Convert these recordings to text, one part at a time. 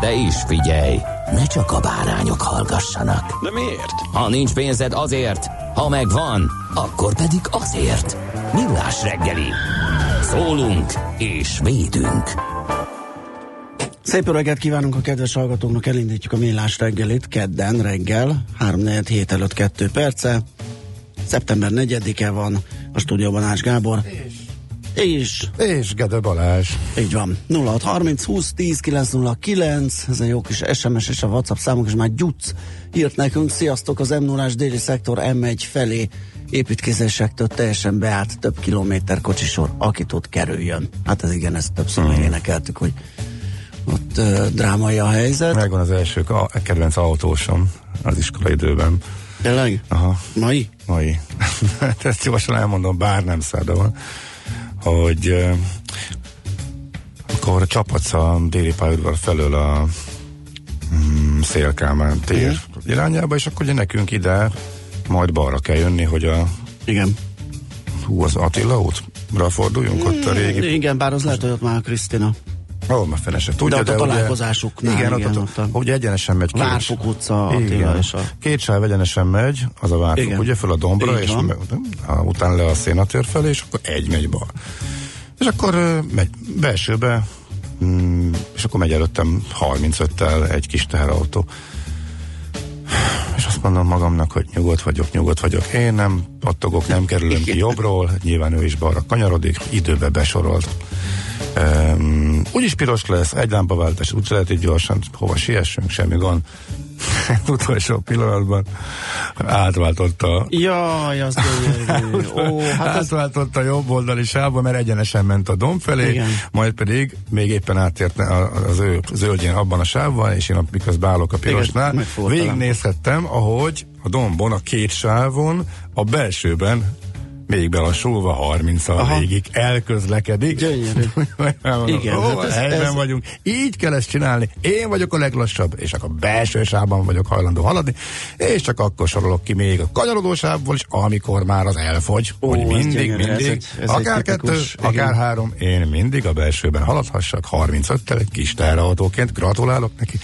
De is figyelj, ne csak a bárányok hallgassanak. De miért? Ha nincs pénzed azért, ha megvan, akkor pedig azért. Millás reggeli. Szólunk és védünk. Szép jó reggelt kívánunk a kedves hallgatóknak, elindítjuk a millás reggelit kedden reggel, 3 hét előtt 2 perce. Szeptember 4-e van, a stúdióban Ács Gábor. És? És? És Gede Balázs. Így van. 0630 20 10 909, ez a jó kis SMS és a WhatsApp számunk, és már Gyuc írt nekünk, sziasztok, az m 0 déli szektor M1 felé építkezésektől teljesen beállt több kilométer kocsisor, aki tud kerüljön. Hát ez igen, ezt többször hmm. énekeltük, hogy ott uh, drámai a helyzet. Megvan az első a, kedvenc autósom az iskola időben. Tényleg? Aha. Mai? Mai. Hát ezt gyorsan elmondom, bár nem száda van, hogy akkor csapatsz a déli pályaudvar felől a mm, Szélkámán tér uh-huh. irányába, és akkor ugye nekünk ide majd balra kell jönni, hogy a Igen. hú, az Attila útra forduljunk, ott a régi... Igen, bár az lehet, hogy ott már a Krisztina. Már fene se tudja, de, ott a ugye, találkozásuknál, igen, igen, ott, ott a- ott, ugye egyenesen megy két, Várfok utca, Attila igen, és a... két sáv egyenesen megy, az a várfok, Igen. ugye, föl a dombra, Így és me, utána le a szénatér felé, és akkor egy megy bal. És akkor megy belsőbe, mm, és akkor megy előttem 35-tel egy kis teherautó. És azt mondom magamnak, hogy nyugodt vagyok, nyugodt vagyok. Én nem pattogok, nem kerülöm ki jobbról, nyilván ő is balra kanyarodik, időbe besorolt. Um, úgyis piros lesz, egy lámpaváltás, úgy lehet így gyorsan, hova siessünk, semmi gond. Utolsó pillanatban átváltotta Jaj, az. Ó, hát ez... átváltott a jobb oldali sávba, mert egyenesen ment a domb felé, Igen. majd pedig még éppen átért az ő zöldjén abban a sávban, és én miközben állok a pirosnál, végignézhettem, ahogy a dombon, a két sávon, a belsőben még belassulva 30 al Aha. végig elközlekedik. Gyönyörű. Igen, Ó, hát ez- helyben ez- vagyunk. Így kell ezt csinálni. Én vagyok a leglassabb, és csak a belső sávban vagyok hajlandó haladni, és csak akkor sorolok ki még a kanyarodó sávból is, amikor már az elfogy. Ó, hogy ez mindig, gyönyörű, ez mindig, egy- ez akár egy kettő, igen. akár három, én mindig a belsőben haladhassak, 35-tel egy kis teherautóként, gratulálok neki,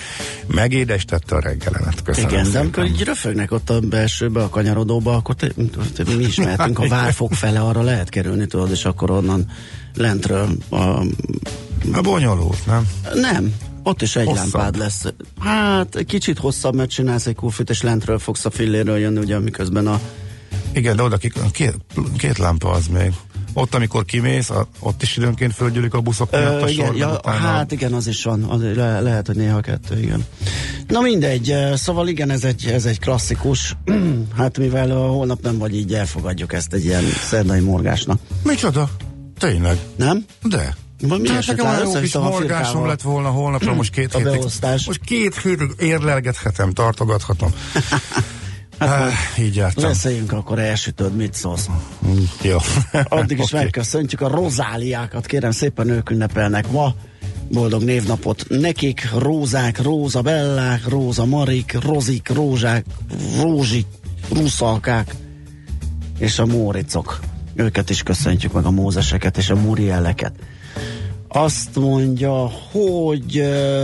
megédestette a reggelemet. Köszönöm Igen, de amikor így röfögnek ott a belsőbe, a kanyarodóba, akkor te, te, mi is mehetünk a várfok fele, arra lehet kerülni, tudod, és akkor onnan lentről a, A bonyolult, nem? nem, ott is egy Hosszabb. lámpád lesz. Hát, kicsit hosszabb, mert csinálsz egy kurfit, és lentről fogsz a filléről jönni, ugye, miközben a Igen, de oda ki, két, két lámpa az még. Ott, amikor kimész, a, ott is időnként fölgyűlik a buszok miatt a igen, sor, ja, utána- hát igen, az is van. Az, le, lehet, hogy néha kettő, igen. Na mindegy, szóval igen, ez egy, ez egy klasszikus. hát mivel ö, holnap nem vagy így, elfogadjuk ezt egy ilyen szerdai morgásnak. Micsoda? Tényleg? Nem? De. Vagy mi Tehát nekem olyan jó kis a morgásom lett volna holnapra, most két A hétig. Most két hétig érlelgethetem, tartogathatom. Hát így jártam. Beszéljünk akkor elsütöd, mit szólsz. Mm, Jó. Addig is Oké. megköszöntjük a rozáliákat, kérem szépen ők ünnepelnek ma. Boldog névnapot nekik, rózák, róza bellák, róza marik, rozik, rózsák, rózsik, ruszalkák és a móricok. Őket is köszöntjük meg a mózeseket és a murieleket. Azt mondja, hogy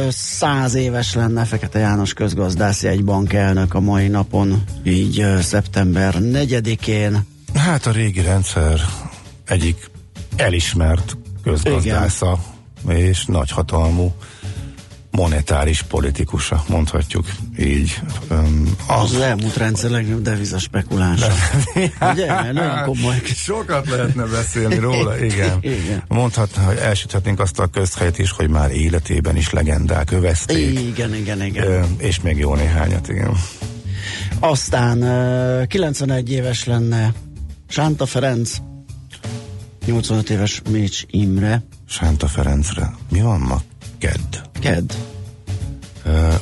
száz éves lenne Fekete János közgazdász egy bankelnök a mai napon, így szeptember 4-én. Hát a régi rendszer egyik elismert közgazdásza és nagyhatalmú monetáris politikusa, mondhatjuk így. Um, az, az elmúlt rendszer legnagyobb deviza spekulása. Ugye? Nagyon komoly. Sokat lehetne beszélni róla, igen. igen. Mondhatna, hogy elsüthetnénk azt a közhelyet is, hogy már életében is legendák övezték. Igen, igen, igen. És még jó néhányat, igen. Aztán 91 éves lenne Sánta Ferenc, 85 éves Mécs Imre. Sánta Ferencre. Mi van ma? Kedd. Kedd.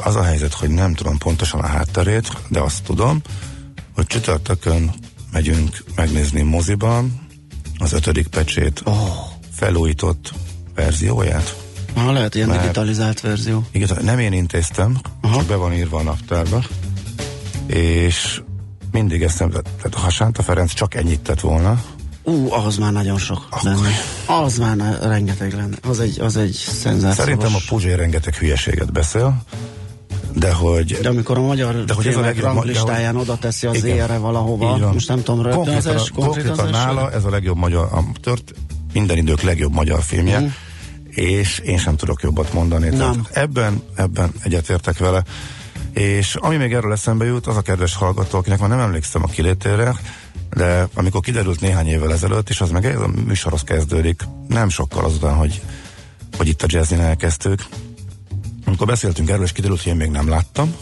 Az a helyzet, hogy nem tudom pontosan a hátterét, de azt tudom, hogy csütörtökön megyünk megnézni moziban az ötödik pecsét oh. felújított verzióját. Ha lehet ilyen Mert digitalizált verzió. Igaz, nem én intéztem, Aha. csak be van írva a naptárba, és mindig eszembe, tehát ha Sánta Ferenc csak ennyit tett volna, Ú, az már nagyon sok Akkor. lenne. Az már ne, rengeteg lenne. Az egy, az egy szenzációs. Szerintem a Puzsé rengeteg hülyeséget beszél, de hogy... De amikor a magyar de hogy ez a legjobb ranglistáján oda teszi az ére valahova, most nem tudom rögtön konkrétan, az es, konkrétan, konkrétan nála ez a legjobb magyar, a tört, minden idők legjobb magyar filmje, mm. és én sem tudok jobbat mondani. Nem. Tehát ebben, ebben egyetértek vele. És ami még erről eszembe jut, az a kedves hallgató, akinek már nem emlékszem a kilétére, de amikor kiderült néhány évvel ezelőtt, és az meg ez a műsorhoz kezdődik, nem sokkal azután, hogy, hogy itt a jazzin elkezdtük, amikor beszéltünk erről, és kiderült, hogy én még nem láttam,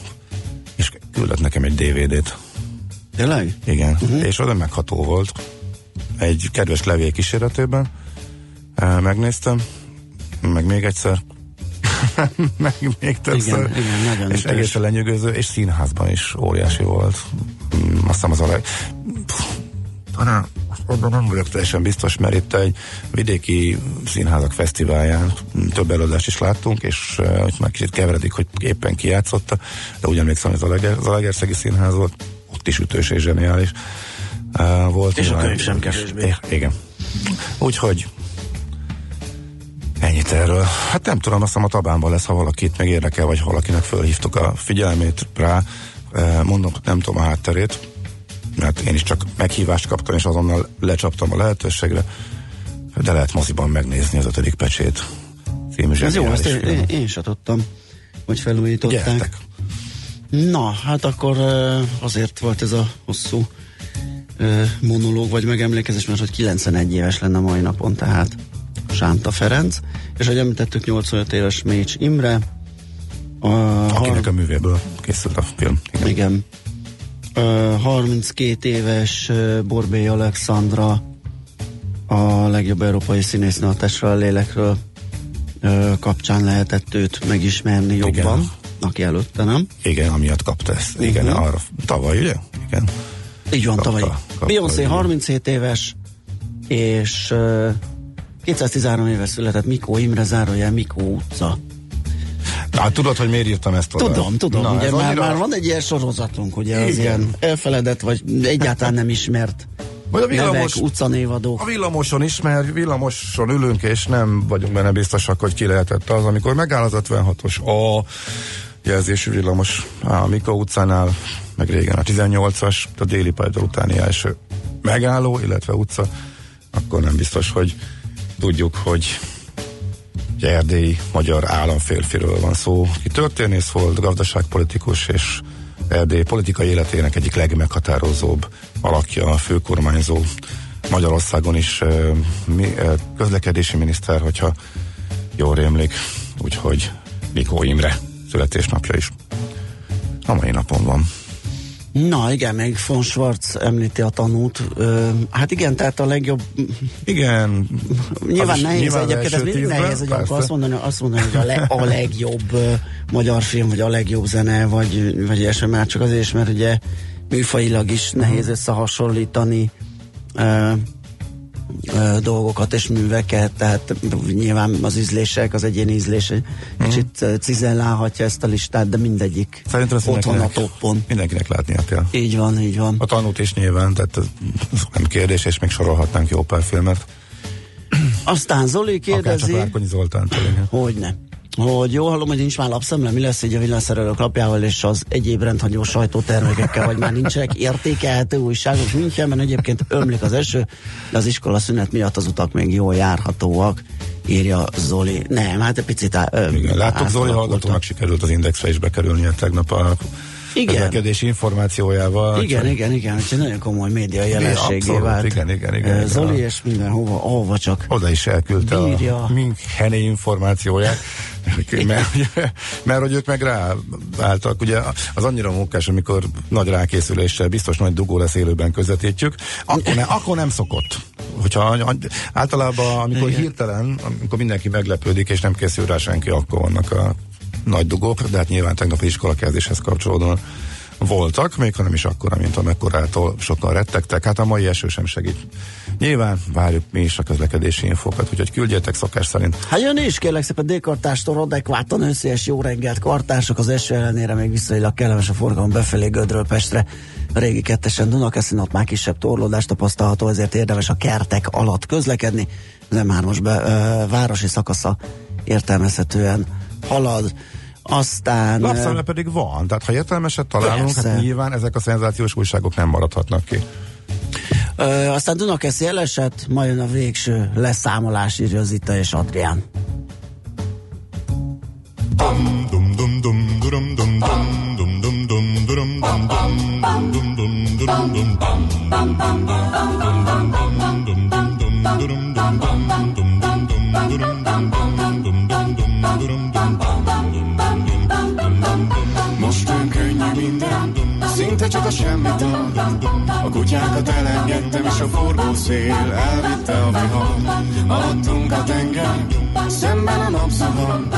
és küldött nekem egy DVD-t. Tényleg? Igen, uh-huh. és oda megható volt. Egy kedves levél kíséretében. Megnéztem, meg még egyszer, meg még többször. Igen, igen, és egészen lenyűgöző, és színházban is óriási volt. Mm, azt hiszem az a leg... talán abban nem vagyok teljesen biztos, mert itt egy vidéki színházak fesztiválján több előadást is láttunk, és uh, itt már kicsit keveredik, hogy éppen kijátszotta, de úgy emlékszem, hogy az a Legerszegi színház volt, ott is ütős és zseniális uh, volt. És a könyv sem kevésbé. Igen. Úgyhogy Ennyit erről. Hát nem tudom, azt hiszem a tabánban lesz, ha valakit meg érdekel, vagy valakinek fölhívtuk a figyelmét rá. Mondom, nem tudom a hátterét, mert én is csak meghívást kaptam, és azonnal lecsaptam a lehetőségre, de lehet moziban megnézni az ötödik pecsét című Ez jó, ezt én, én, én tudtam, hogy felújították. Gyertek. Na, hát akkor azért volt ez a hosszú monológ, vagy megemlékezés, mert hogy 91 éves lenne mai napon, tehát Sánta Ferenc, és ahogy említettük 85 éves Mécs Imre, a, Akinek a művéből készült a film. Igen. igen. A 32 éves Borbély Alexandra a legjobb európai színésznő a testről, a lélekről kapcsán lehetett őt megismerni jobban, igen. aki előtte, nem? Igen, amiatt kapta ezt. Igen, uh-huh. arra tavaly, ugye? Igen. Így van, tavaly. Beyoncé 37 éves, és 213 éves született Mikó Imre, zárójel Mikó utca. Hát tudod, hogy miért írtam ezt oda? Tudom, tudom, Na, ugye már, annyira... már van egy ilyen sorozatunk, ugye Igen. az ilyen elfeledett, vagy egyáltalán nem ismert vagy a villamos, nevek. A villamoson is, mert villamoson ülünk, és nem vagyunk benne biztosak, hogy ki lehetett az, amikor megáll az 56-os A jelzésű villamos a Mika utcánál, meg régen a 18-as, a déli pályaudvar utáni első megálló, illetve utca, akkor nem biztos, hogy Tudjuk, hogy egy erdélyi magyar államférfiről van szó, ki történész volt, gazdaságpolitikus és Erdély politikai életének egyik legmeghatározóbb alakja, a főkormányzó Magyarországon is mi, közlekedési miniszter, hogyha jól rémlik, úgyhogy Mikó Imre születésnapja is a mai napon van. Na igen, még von Schwarz említi a tanút. Ö, hát igen, tehát a legjobb... Igen. Nyilván nehéz nyilván egyébként, ez mindig nehéz, hogy azt mondani, azt mondani, hogy a, le, a legjobb magyar film, vagy a legjobb zene, vagy, vagy ilyesmi, már csak azért is, mert ugye műfajilag is nehéz mhm. összehasonlítani dolgokat és műveket, tehát nyilván az ízlések, az egyéni ízlés mm. kicsit cizellálhatja ezt a listát, de mindegyik Szerintem ott van a toppon. Mindenkinek látnia kell. Így van, így van. A tanút is nyilván, tehát nem kérdés, és még sorolhatnánk jó pár filmet. Aztán Zoli kérdezi... Akár csak Zoltántól, Hogy ne hogy jó, hallom, hogy nincs már lapszemle, mi lesz így a villanyszerelők lapjával és az egyéb rendhagyó sajtótermékekkel, vagy már nincsenek értékelhető újságok Münchenben, egyébként ömlik az eső, de az iskola szünet miatt az utak még jól járhatóak, írja Zoli. Nem, hát egy picit... Ö, Igen, láttuk Zoli hallgatónak sikerült az Indexre is bekerülnie tegnap a igen. közlekedési információjával. Igen, csak... igen, igen, úgyhogy nagyon komoly média jelenségé vált. Igen, igen, igen. Zoli igen. és mindenhova, ahova csak Oda is elküldte bírja. a Müncheni információját. Mert, mert hogy ők meg ráálltak, ugye az annyira munkás, amikor nagy rákészüléssel, biztos nagy dugó lesz élőben közvetítjük, akkor, ne, akkor nem szokott. Hogyha általában, amikor Igen. hirtelen, amikor mindenki meglepődik, és nem készül rá senki, akkor vannak a nagy dugók, de hát nyilván tegnap iskolakezdéshez kapcsolódóan voltak, még ha nem is akkora, mint amekkorától sokan rettegtek. Hát a mai eső sem segít. Nyilván várjuk mi is a közlekedési infokat, úgyhogy küldjetek szokás szerint. Hát jön is, kérlek szépen D-kartástól adekvátan összes jó reggelt kartások, az eső ellenére még viszonylag kellemes a forgalom befelé Gödről Pestre. A régi kettesen Dunakeszin ott már kisebb torlódás tapasztalható, ezért érdemes a kertek alatt közlekedni. Nem már most be, ö, városi szakasza értelmezhetően halad. Aztán... Lapszemle pedig van, tehát ha értelmeset találunk, hát nyilván ezek a szenzációs újságok nem maradhatnak ki. Ö, aztán Dunakeszi eleset, majd jön a végső leszámolás, írja Zita és Adrián. Dum, dum, dum, dum, dum, dum, dum, dum, dum, dum, dum, dum, dum, dum, dum, dum, dum, Most a semmit A kutyákat elengedtem, és a forgó szél elvitte a vihar. Alattunk a tenger, szemben a napszahar.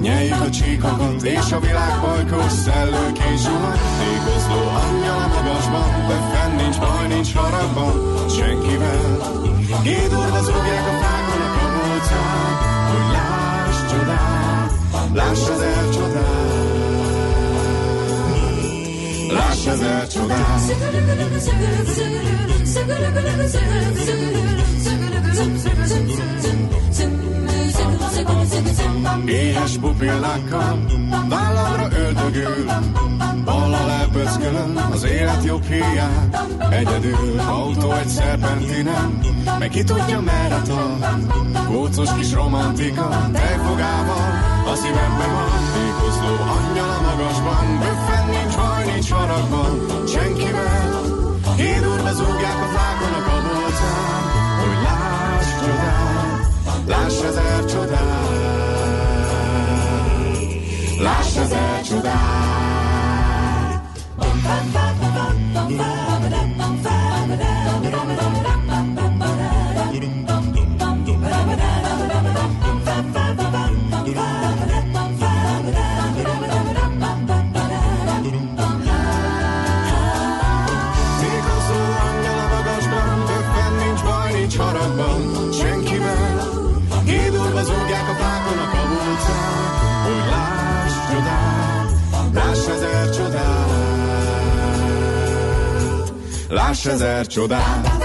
Nyeljük a csíkokat, és a világ bajkos szellők és zsuhat. Tékozló angyal a magasban, de fenn nincs baj, nincs haragban, senkivel. Gédorba zúgják a fákon a kabolcán, hogy láss csodát, láss ezer csodát. Láss ezer csodát. Éhes pupillákkal vállamra öldögül. Balla lepöckölöm az élet jobb hiány Egyedül autó egy szerpentinen Meg ki tudja merre tart. Kócos kis romantika Tejfogával a szívemben van Tékozló angyal a magasban sarokban, senkivel. Hídurba zúgják a fákonak a bolcán, hogy láss csodát, láss ezer csodát. Láss ezer csodát. Bum, bum, bum, bum, bum, bum. Ezer csodát!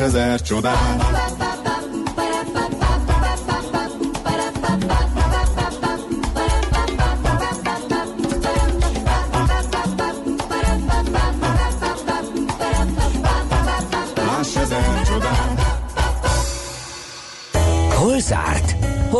Ezer csodát.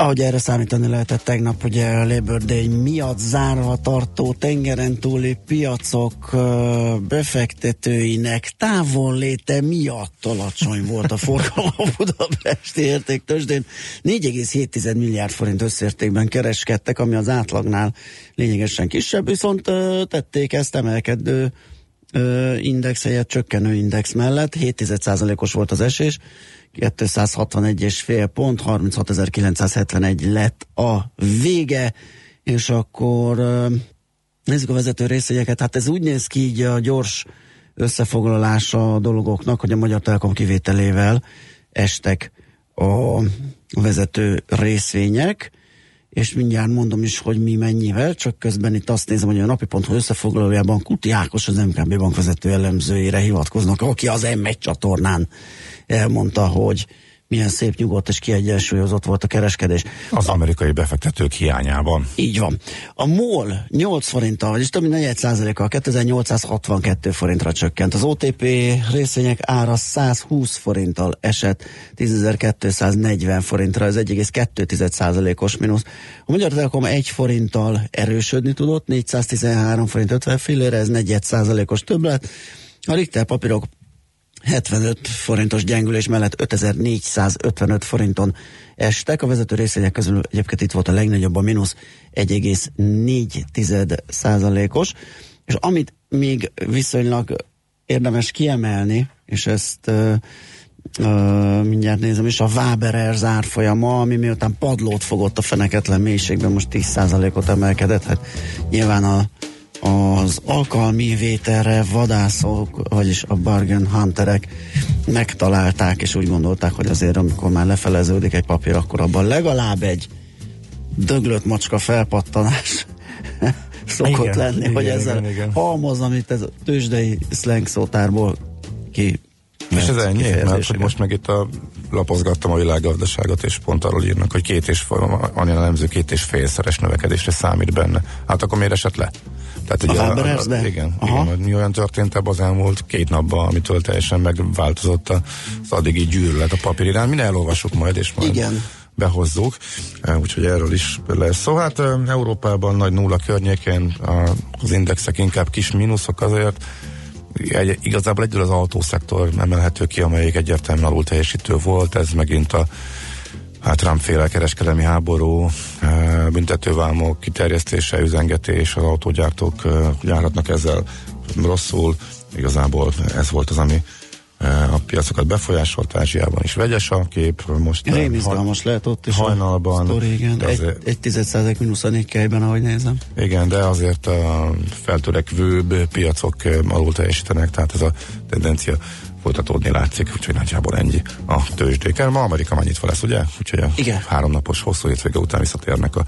Ahogy erre számítani lehetett tegnap, ugye a Labor Day miatt zárva tartó tengeren túli piacok befektetőinek távol léte miatt alacsony volt a forgalom a budapesti értéktősdén. 4,7 milliárd forint összértékben kereskedtek, ami az átlagnál lényegesen kisebb, viszont tették ezt emelkedő index helyett csökkenő index mellett, 7,1%-os volt az esés, 261,5 pont, 36.971 lett a vége, és akkor nézzük a vezető részvényeket. Hát ez úgy néz ki így a gyors összefoglalása a dolgoknak, hogy a Magyar Telekom kivételével estek a vezető részvények, és mindjárt mondom is, hogy mi mennyivel, csak közben itt azt nézem, hogy a napi pont összefoglalójában Kuti Ákos, az MKB bankvezető elemzőjére hivatkoznak, aki az M1 csatornán elmondta, hogy milyen szép, nyugodt és kiegyensúlyozott volt a kereskedés. Az amerikai befektetők hiányában. Így van. A MOL 8 forinttal, vagyis több mint 4% a 2862 forintra csökkent. Az OTP részvények ára 120 forinttal esett 10.240 forintra, ez 1,2% os mínusz. A Magyar Telekom 1 forinttal erősödni tudott, 413 forint 50 fillére, ez 4 os többlet. A Richter papírok 75 forintos gyengülés mellett 5455 forinton estek. A vezető részvények közül egyébként itt volt a legnagyobb a mínusz 1,4 százalékos. És amit még viszonylag érdemes kiemelni, és ezt uh, uh, mindjárt nézem is, a Waberer zárfolyama, ami miután padlót fogott a feneketlen mélységben, most 10%-ot emelkedett, hát nyilván a az alkalmi vételre vadászok, vagyis a bargain hunterek megtalálták, és úgy gondolták, hogy azért amikor már lefeleződik egy papír, akkor abban legalább egy döglött macska felpattanás szokott igen, lenni, igen, hogy ezzel igen, igen. halmoz, amit ez a tőzsdei slang szótárból ki és ez ennyi, mert hogy most meg itt a, lapozgattam a világgazdaságot, és pont arról írnak, hogy két és, annyi elemző két és félszeres növekedésre számít benne. Hát akkor miért esett le? Tehát ugye, a, a, a, igen, Aha. igen, mi olyan történt ebben az elmúlt két napban, amitől teljesen megváltozott az addigi gyűlölet a papír irány. Mi elolvasjuk majd, és majd igen behozzuk, úgyhogy erről is lesz szó. Hát Európában nagy nulla környékén az indexek inkább kis mínuszok azért, egy, igazából egyről az autószektor emelhető ki, amelyik egyértelműen alul teljesítő volt, ez megint a hát Trump féle kereskedelmi háború, büntetővámok kiterjesztése, üzengetés, az autógyártók járhatnak ezzel rosszul. Igazából ez volt az, ami a piacokat befolyásolt, Ázsiában is vegyes a kép. Most Rémizgalmas lehet ott is hajnalban. A sztori, igen. Egy, azért, egy tized százalék mínusz a Nikkeiben, ahogy nézem. Igen, de azért a feltörekvőbb piacok alul teljesítenek, tehát ez a tendencia folytatódni látszik, úgyhogy nagyjából ennyi a tőzsdéken. Ma Amerika már nyitva lesz, ugye? Úgyhogy a Igen. háromnapos hosszú hétvége után visszatérnek a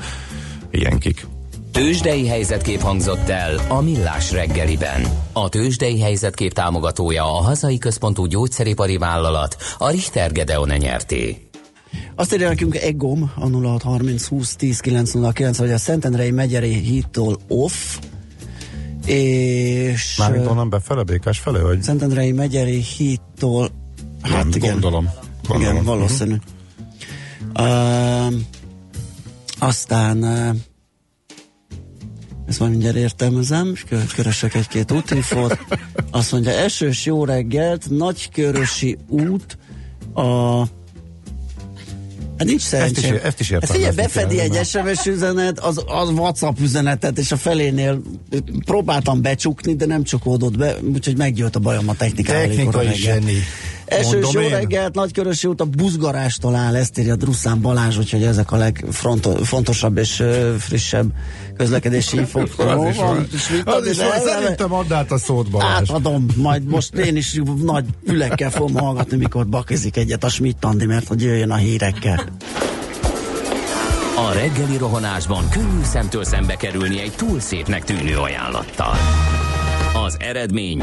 ilyenkik. Tőzsdei helyzetkép hangzott el a Millás reggeliben. A Tőzsdei helyzetkép támogatója a hazai központú gyógyszeripari vállalat, a Richter Gedeon nyerté. Azt írja nekünk Egom, a 0630 20 10 909, hogy a Szentendrei megyeri hídtól off, és... Mármint onnan befele, Békás felé, vagy? Szentendrei megyeri hídtól, hát Nem, igen. Gondolom. gondolom. Igen, valószínű. Uh-huh. Uh, aztán uh, ezt majd mindjárt értelmezem, és keresek egy-két útinfót. Azt mondja, esős jó reggelt, nagykörösi út a Hát nincs szerencsém. Ezt is, ezt is. Ezt befedi egy SMS üzenet, az, az WhatsApp üzenetet, és a felénél próbáltam becsukni, de nem csukódott be, úgyhogy meggyőlt a bajom a technikával. Technikai zseni. Esős jó reggelt, Nagykörösi út a buzgarástól áll, ezt írja Drusszán Balázs, úgyhogy ezek a legfontosabb és frissebb közlekedési infók. az is van. Az is van. Szerintem add át a szót Balázs. Átadom, majd most én is nagy fülekkel fogom hallgatni, mikor bakizik egyet a Schmidt Andi, mert hogy jöjjön a hírekkel. A reggeli rohanásban könnyű szemtől szembe kerülni egy túl szépnek tűnő ajánlattal. Az eredmény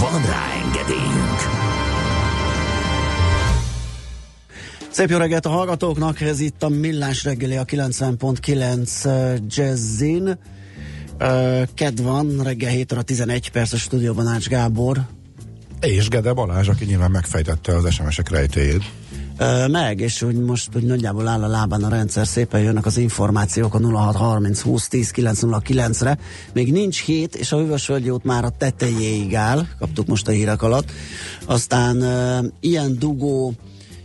Van rá engedélyünk! Szép jó reggelt a hallgatóknak, ez itt a Millás reggeli a 90.9 Jazzin. Ked van, reggel 7 óra 11 perc a stúdióban Ács Gábor. És Gede Balázs, aki nyilván megfejtette az SMS-ek rejtéjét. Ö, meg, és úgy most úgy nagyjából áll a lábán a rendszer, szépen jönnek az információk a 0630 20 10 909-re. Még nincs hét, és a Hűvösvölgyi út már a tetejéig áll, kaptuk most a hírek alatt. Aztán ö, ilyen dugó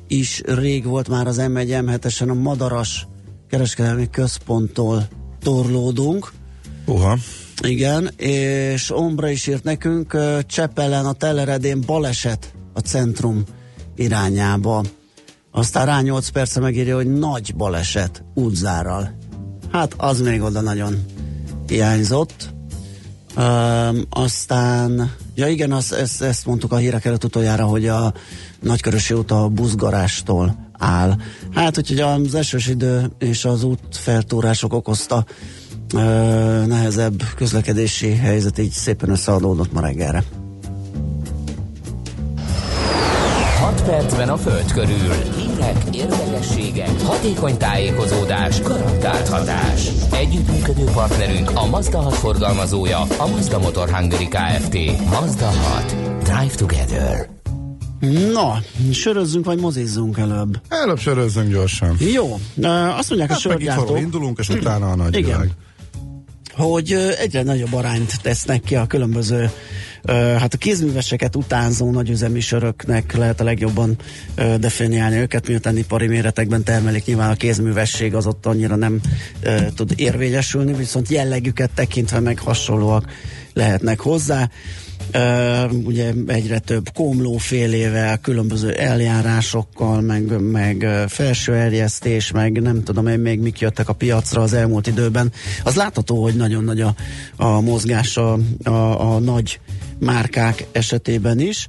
is rég volt már az M1 m a Madaras kereskedelmi központtól torlódunk. Uha. Igen, és Ombra is írt nekünk, Csepelen a Teleredén baleset a centrum irányába. Aztán rá 8 perce megírja, hogy nagy baleset útzárral. Hát az még oda nagyon hiányzott. Um, aztán, ja igen, az, ezt, ezt mondtuk a hírek előtt utoljára, hogy a Nagykörösi út a buszgarástól áll. Hát, úgyhogy az esős idő és az útfeltúrások okozta nehezebb közlekedési helyzet így szépen összeadódott ma reggelre. 6 percben a Föld körül. Hírek, érdekességek, hatékony tájékozódás, garantált hatás. Együttműködő partnerünk a Mazda 6 forgalmazója, a Mazda Motor Hungary Kft. Mazda 6. Drive together. Na, sörözzünk vagy mozizzunk előbb? Előbb sörözzünk gyorsan. Jó, azt mondják Hát a meg itthonról sörgyártók, indulunk, és utána a nagy Igen. világ. Hogy egyre nagyobb arányt tesznek ki a különböző hát a kézműveseket utánzó nagyüzemi söröknek lehet a legjobban definiálni őket, miután ipari méretekben termelik, nyilván a kézművesség az ott annyira nem tud érvényesülni, viszont jellegüket tekintve meg hasonlóak lehetnek hozzá. Ugye egyre több komlófélével, különböző eljárásokkal, meg, meg felső erjesztés, meg nem tudom én még mik jöttek a piacra az elmúlt időben. Az látható, hogy nagyon nagy a, a mozgás a, a, a nagy márkák esetében is,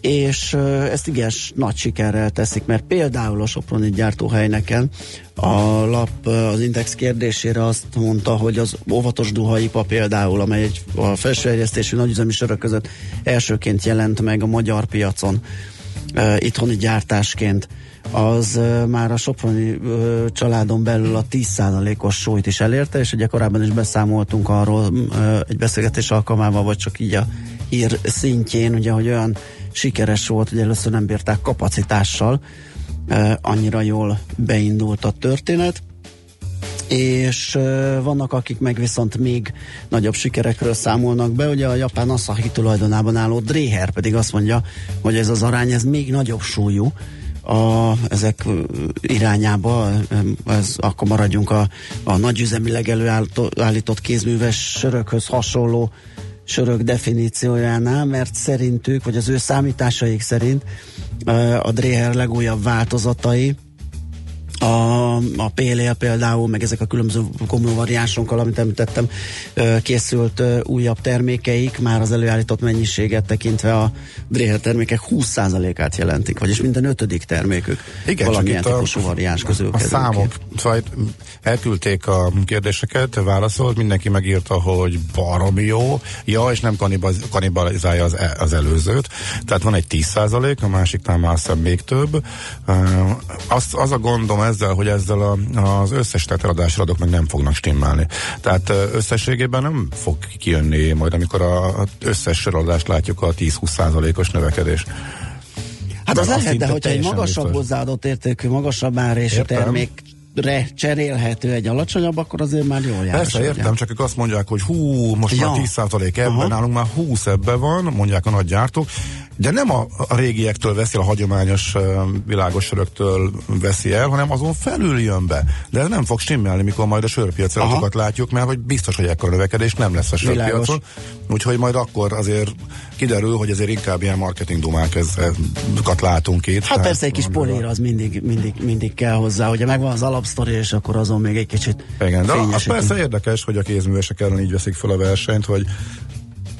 és ezt igen nagy sikerrel teszik, mert például a Soproni gyártóhelyneken a lap ö, az Index kérdésére azt mondta, hogy az óvatos duhaipa például, amely egy a felsőegyeztésű nagyüzemi sörök között elsőként jelent meg a magyar piacon ö, itthoni gyártásként, az ö, már a Soproni családon belül a 10%-os súlyt is elérte, és ugye korábban is beszámoltunk arról ö, egy beszélgetés alkalmával, vagy csak így a hír szintjén, ugye, hogy olyan sikeres volt, hogy először nem bírták kapacitással, annyira jól beindult a történet és vannak, akik meg viszont még nagyobb sikerekről számolnak be. Ugye a japán Asahi tulajdonában álló Dreher pedig azt mondja, hogy ez az arány ez még nagyobb súlyú a, ezek irányába, ez, akkor maradjunk a, a nagyüzemileg előállított kézműves sörökhöz hasonló sörök definíciójánál, mert szerintük, vagy az ő számításaik szerint a Dreher legújabb változatai a, a PLL például, meg ezek a különböző komló variánsokkal, amit említettem, készült újabb termékeik, már az előállított mennyiséget tekintve a Dreher termékek 20%-át jelentik, vagyis minden ötödik termékük Igen, valamilyen csak típusú variáns közül a számok, szóval elküldték a kérdéseket, válaszolt, mindenki megírta, hogy baromi jó, ja, és nem kanibalizálja az, e- az előzőt, tehát van egy 10% a másiknál már hiszem még több. Az, az a gondom ezzel, hogy ezzel a, az összes teteladásra adok meg nem fognak stimmelni. Tehát összességében nem fog kijönni majd, amikor az összes sorolást látjuk a 10-20% os növekedés. Hát az Mert lehet, de hogyha egy magasabb biztos. hozzáadott értékű, magasabb árésű Értem. termékre cserélhető egy alacsonyabb, akkor azért már jól jár. Persze, értem, csak ők azt mondják, hogy hú, most Ja. már 10% ebben, Aha. nálunk már 20 ebben van, mondják a nagy gyártók. De nem a, a régiektől veszi, a hagyományos világos söröktől veszi el, hanem azon felül jön be. De ez nem fog stimmelni, mikor majd a sörpiacokat látjuk, mert hogy biztos, hogy ekkor növekedés nem lesz a sörpiacon. Úgyhogy majd akkor azért kiderül, hogy azért inkább ilyen marketing dumák ezeket látunk itt. Hát persze egy kis polír az mindig, mindig, mindig kell hozzá, ugye megvan az alapsztori, és akkor azon még egy kicsit Igen, de az persze érdekes, hogy a kézművesek ellen így veszik fel a versenyt, hogy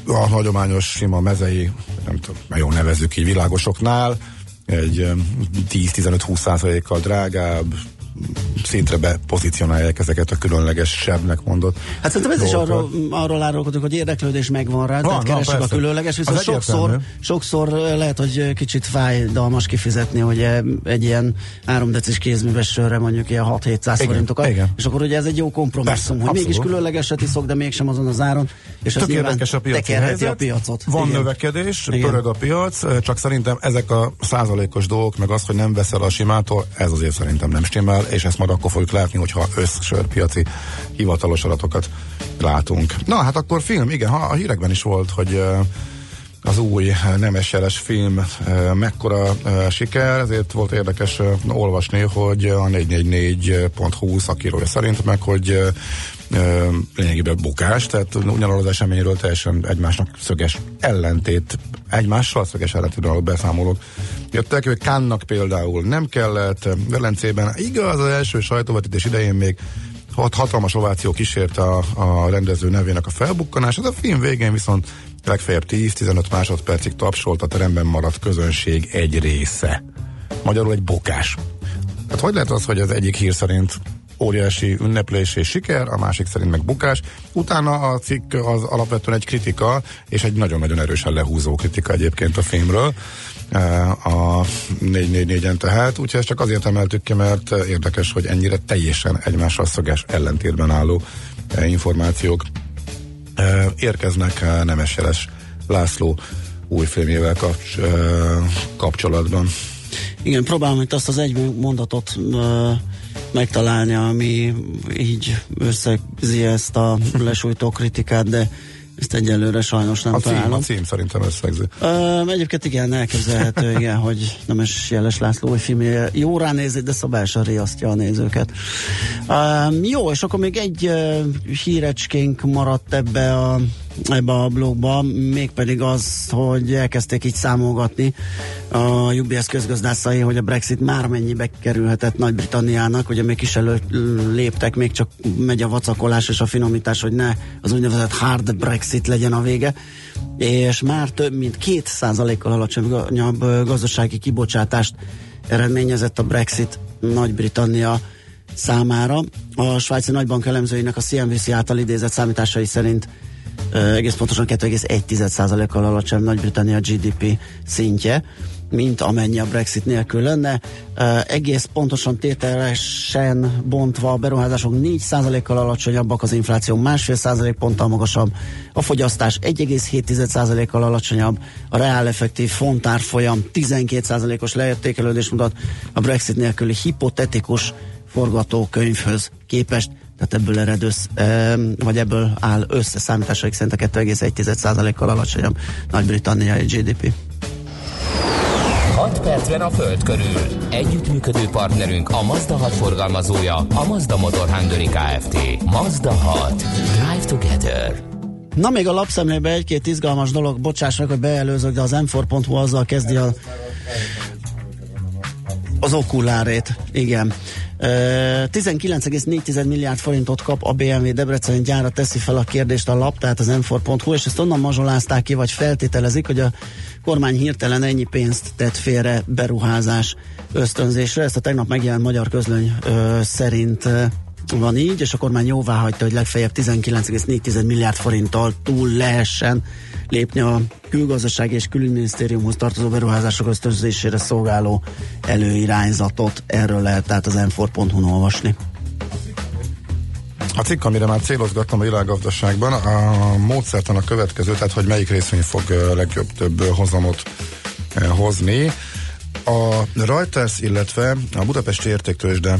a hagyományos sima mezei, nem tudom, jó nevezzük így világosoknál, egy 10-15-20 százalékkal drágább, szintre bepozícionálják ezeket a különleges sebbnek mondott. Hát szerintem ez is arról, arról árulkodunk, hogy érdeklődés megvan rá, van, tehát keresik a különleges, viszont sokszor, sokszor lehet, hogy kicsit fájdalmas kifizetni, hogy egy ilyen 3 decis kézműves sörre mondjuk ilyen 6-700 forintokat, és akkor ugye ez egy jó kompromisszum, Persze, hogy mégis különlegeset iszok, de mégsem azon az áron, és ez nyilván a piaci helyzet, a piacot. Van igen. növekedés, igen. pörög a piac, csak szerintem ezek a százalékos dolgok, meg az, hogy nem veszel a simától, ez azért szerintem nem stimmel, és ezt majd akkor fogjuk látni, hogyha összsörpiaci hivatalos adatokat látunk. Na, hát akkor film, igen, a hírekben is volt, hogy az új nemes jeles film mekkora siker, ezért volt érdekes olvasni, hogy a 444.20 szakírója szerint, meg hogy lényegében bukás, tehát ugyanarról az eseményről teljesen egymásnak szöges ellentét, egymással szöges ellentétben beszámolók jöttek, hogy Kánnak például nem kellett, Velencében igaz, az első sajtóvetítés idején még hat hatalmas ováció kísérte a, a rendező nevének a felbukkanását, a film végén viszont legfeljebb 10-15 másodpercig tapsolt a teremben maradt közönség egy része. Magyarul egy bokás. Hát hogy lehet az, hogy az egyik hír szerint óriási ünneplés és siker, a másik szerint meg bukás. Utána a cikk az alapvetően egy kritika, és egy nagyon-nagyon erősen lehúzó kritika egyébként a filmről eh, a 444-en tehát, úgyhogy ezt csak azért emeltük ki, mert érdekes, hogy ennyire teljesen egymással szöges ellentétben álló eh, információk eh, érkeznek Nemes László új filmjével kapcs, kapcsolatban. Igen, próbálom itt azt az egy mondatot megtalálni, ami így összegzi ezt a lesújtó kritikát, de ezt egyelőre sajnos nem a cím, találom. A cím szerintem összegzi. Uh, egyébként igen, elképzelhető, igen, hogy nem is Jeles László új filmje jó ránézni, de szabályosan riasztja a nézőket. Uh, jó, és akkor még egy uh, hírecskénk maradt ebbe a ebbe a blogba, mégpedig az, hogy elkezdték így számolgatni a UBS közgazdászai, hogy a Brexit már mennyibe kerülhetett Nagy-Britanniának, ugye még kis előtt léptek, még csak megy a vacakolás és a finomítás, hogy ne az úgynevezett hard Brexit legyen a vége, és már több mint két százalékkal alacsonyabb gazdasági kibocsátást eredményezett a Brexit Nagy-Britannia számára. A svájci nagybank elemzőinek a CNBC által idézett számításai szerint egész pontosan 2,1%-kal alacsony Nagy-Britannia GDP szintje, mint amennyi a Brexit nélkül lenne. egész pontosan tételesen bontva a beruházások 4%-kal alacsonyabbak, az infláció másfél százalék ponttal magasabb, a fogyasztás 1,7%-kal alacsonyabb, a reál effektív fontárfolyam 12%-os leértékelődés mutat, a Brexit nélküli hipotetikus forgatókönyvhöz képest tehát ebből ered össze, vagy ebből áll össze számításaik szerint a 2,1%-kal alacsonyabb Nagy-Britanniai GDP. 6 percben a Föld körül. Együttműködő partnerünk a Mazda 6 forgalmazója, a Mazda Motor Hungary Kft. Mazda 6. Drive Together. Na még a lapszemlébe egy-két izgalmas dolog, bocsáss meg, hogy beelőzök, de az m azzal kezdi a, az okulárét. Igen. 19,4 milliárd forintot kap a BMW Debreceni gyára, teszi fel a kérdést a lap, tehát az m és ezt onnan mazsolázták ki, vagy feltételezik, hogy a kormány hirtelen ennyi pénzt tett félre beruházás ösztönzésre. Ezt a tegnap megjelent magyar közlöny ö, szerint van így, és a kormány jóvá hagyta, hogy legfeljebb 19,4 milliárd forinttal túl lehessen lépni a külgazdasági és külügyminisztériumhoz tartozó beruházások ösztönzésére szolgáló előirányzatot. Erről lehet tehát az m olvasni. A cikk, amire már célozgattam a világgazdaságban, a módszertan a következő, tehát hogy melyik részvény fog legjobb több hozamot hozni. A Reuters, illetve a Budapesti Értéktősde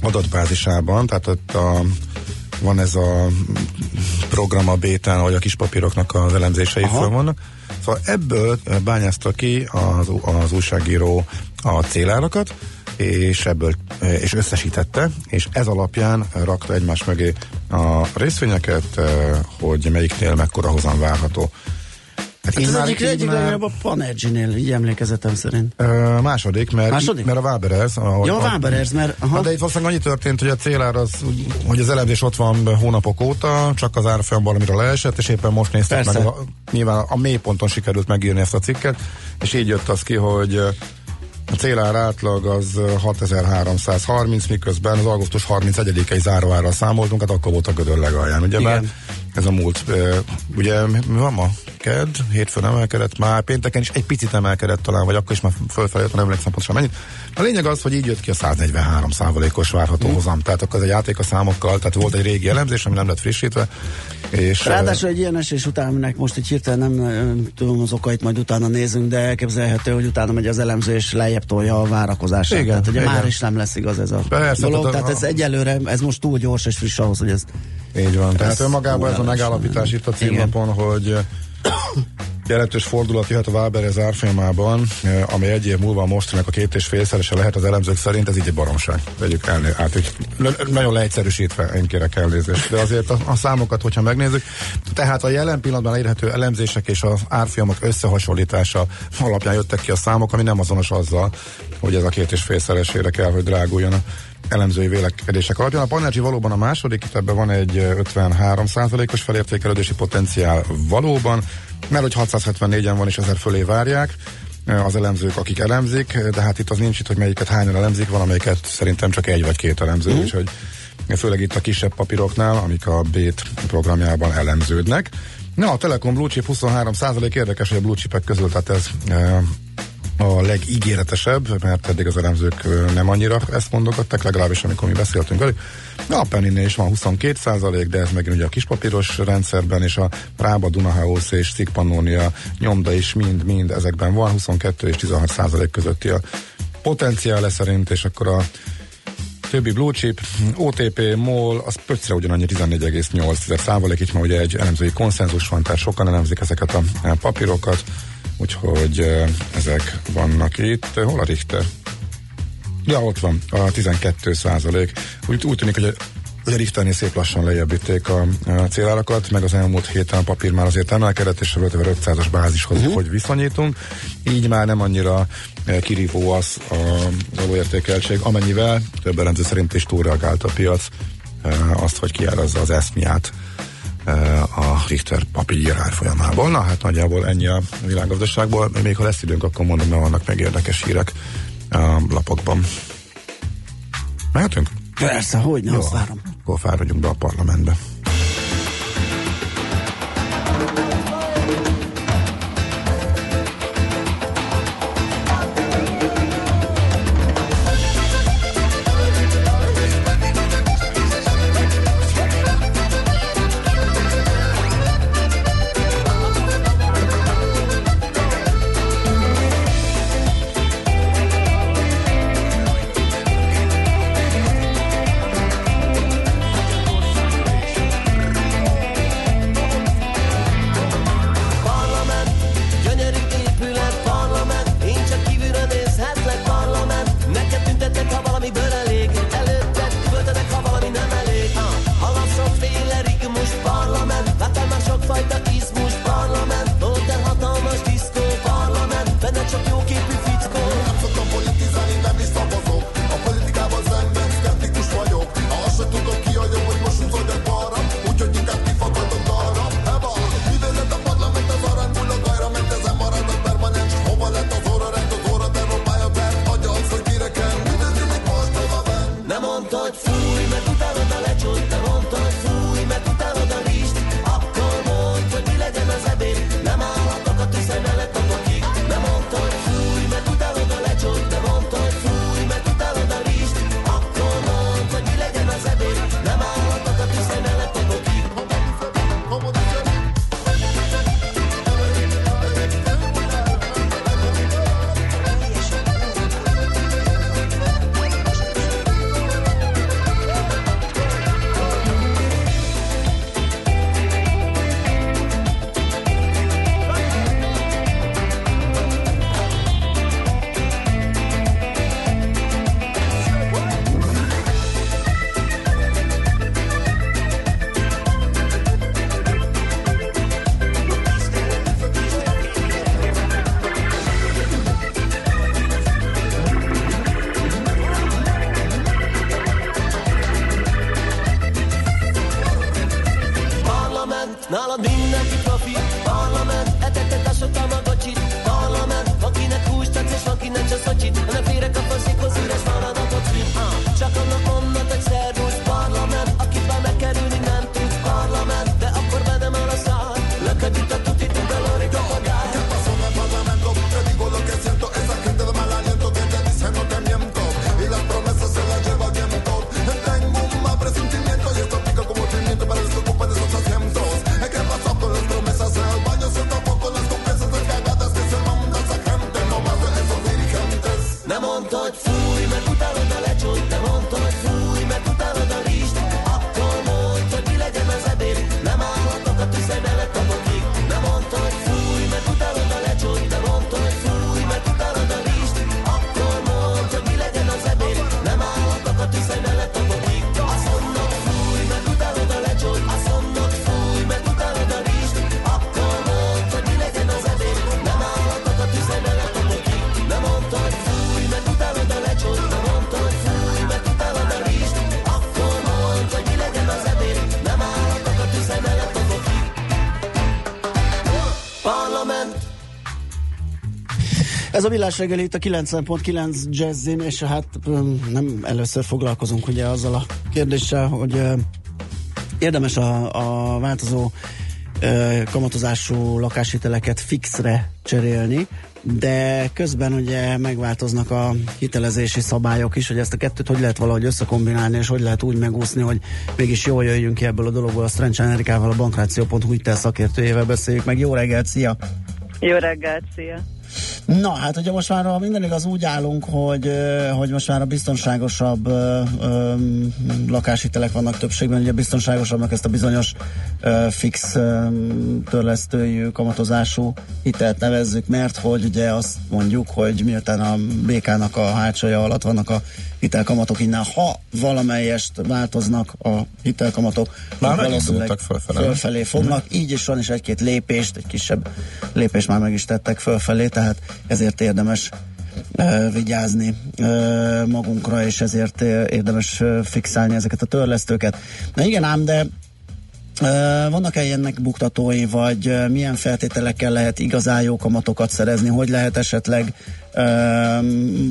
adatbázisában, tehát ott a, van ez a program a bétán, ahogy a kis papíroknak az elemzései Aha. föl vannak. Szóval ebből bányázta ki az, az újságíró a célárakat, és ebből és összesítette, és ez alapján rakta egymás mögé a részvényeket, hogy melyiknél mekkora hozam várható. Hát ez egyik, egyik legnagyobb a Panergy-nél, így emlékezetem szerint. Ö, második, mert, Második? mert a Waberers. Ahogy, Ja, a Waberers, mert... Aha. Hát de itt valószínűleg annyi történt, hogy a célár az, hogy az elemzés ott van hónapok óta, csak az árfolyam valamire leesett, és éppen most néztek Persze. meg, a, nyilván a mélyponton sikerült megírni ezt a cikket, és így jött az ki, hogy a célár átlag az ö, 6330, miközben az augusztus 31-i záróárral számoltunk, hát akkor volt a gödör legalján, ugye Igen. már ez a múlt, ugye mi van ma? Kedd, hétfőn emelkedett, már pénteken is egy picit emelkedett talán, vagy akkor is már fölfelé jött, nem emlékszem pontosan mennyit. A lényeg az, hogy így jött ki a 143 százalékos várható hozam, tehát akkor ez egy játék a számokkal, tehát volt egy régi elemzés, ami nem lett frissítve, és Ráadásul egy ilyen esés után, aminek most egy hirtelen nem tudom az okait, majd utána nézünk, de elképzelhető, hogy utána megy az elemző, és lejjebb tolja a várakozását. Igen, tehát ugye igen. már is nem lesz igaz ez a Persze, dolog, tehát a- tehát ez egyelőre, ez most túl gyors és friss ahhoz, hogy ez Így van. Tehát Ez önmagában ez a megállapítás itt a címlapon, hogy jelentős fordulat jöhet a Waberers árfolyamában, eh, amely egy év múlva a mostaninak a két és félszerese lehet az elemzők szerint, ez így egy baromság. Vegyük el, át, hogy nagyon leegyszerűsítve, én kérek elnézést. De azért a, a számokat, hogyha megnézzük, tehát a jelen pillanatban elérhető elemzések és az árfolyamok összehasonlítása alapján jöttek ki a számok, ami nem azonos azzal, hogy ez a két és félszeresére kell, hogy dráguljon a elemzői vélekedések alapján. A Panergy valóban a második, itt ebben van egy ö, 53%-os felértékelődési potenciál valóban, mert hogy 674-en van és ezer fölé várják az elemzők, akik elemzik, de hát itt az nincs itt, hogy melyiket hányan elemzik, valamelyiket szerintem csak egy vagy két elemző, mm. úgyhogy főleg itt a kisebb papíroknál, amik a BÉT programjában elemződnek. Na, a Telekom Blue Chip 23% érdekes, hogy a Blue Chipek közül, tehát ez e, a legígéretesebb, mert eddig az elemzők nem annyira ezt mondogattak, legalábbis amikor mi beszéltünk velük. A Penninnél is van 22 százalék, de ez megint ugye a kispapíros rendszerben, és a Rába, Dunahouse és Szik Pannonia nyomda is mind-mind ezekben van, 22 és 16 százalék közötti a potenciál szerint, és akkor a többi blue chip, OTP, MOL, az pöccre ugyanannyi 14,8 százalék, itt ma ugye egy elemzői konszenzus van, tehát sokan elemzik ezeket a papírokat, úgyhogy ezek vannak itt. Hol a Richter? Ja, ott van, a 12 százalék. Úgy, úgy tűnik, hogy a a Richternél szép lassan lejjebb vitték a, a célárakat, meg az elmúlt héten a papír már azért emelkedett, és a 5500-as bázishoz, uh-huh. hogy viszonyítunk. Így már nem annyira kirívó az a valóértékeltség, amennyivel több elemző szerint is túlreagált a piac azt, hogy kiárazza az eszmiát a Richter papír árfolyamából. Na hát nagyjából ennyi a világgazdaságból. Még ha lesz időnk, akkor mondom, mert vannak meg érdekes hírek a lapokban. Mehetünk? persze, hogy ne, azt várom. Akkor fáradjunk be a parlamentbe. mondtad fú Ez a villás reggeli itt a 90.9 Jazzin, és hát nem először foglalkozunk ugye azzal a kérdéssel, hogy érdemes a, a változó kamatozású lakáshiteleket fixre cserélni, de közben ugye megváltoznak a hitelezési szabályok is, hogy ezt a kettőt hogy lehet valahogy összekombinálni, és hogy lehet úgy megúszni, hogy mégis jól jöjjünk ki ebből a dologból. A Strencsen Erikával, a bankráció.hu szakértőjével beszéljük meg. Jó reggelt, szia! Jó reggelt, szia! Na, hát ugye most már ha minden igaz úgy állunk, hogy, hogy most már a biztonságosabb ö, ö, lakáshitelek vannak többségben, ugye biztonságosabbnak ezt a bizonyos ö, fix ö, törlesztőjű kamatozású hitelt nevezzük, mert hogy ugye azt mondjuk, hogy miután a BK-nak a hátsója alatt vannak a hitelkamatok innen, ha valamelyest változnak a hitelkamatok, Már fölfele, nem? fölfelé fognak, így is van, és egy-két lépést, egy kisebb lépést már meg is tettek fölfelé, tehát ezért érdemes ö, vigyázni ö, magunkra, és ezért érdemes fixálni ezeket a törlesztőket. Na igen ám, de vannak-e ennek buktatói, vagy milyen feltételekkel lehet igazán jó kamatokat szerezni, hogy lehet esetleg ö,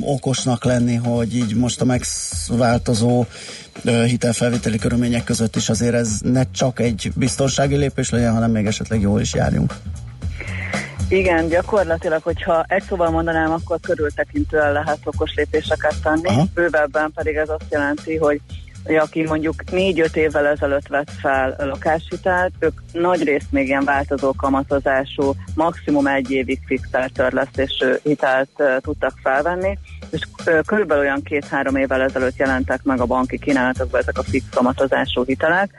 okosnak lenni, hogy így most a megváltozó ö, hitelfelvételi körülmények között is azért ez ne csak egy biztonsági lépés legyen, hanem még esetleg jól is járjunk. Igen, gyakorlatilag, hogyha egy szóval mondanám, akkor körültekintően lehet okos lépéseket tenni. Aha. Bővebben pedig ez azt jelenti, hogy aki mondjuk négy-öt évvel ezelőtt vett fel lakáshitelt, ők nagy részt még ilyen változó kamatozású, maximum egy évig fixált törlesztésű hitelt tudtak felvenni, és körülbelül olyan két-három évvel ezelőtt jelentek meg a banki kínálatokban ezek a fix kamatozású hitelek,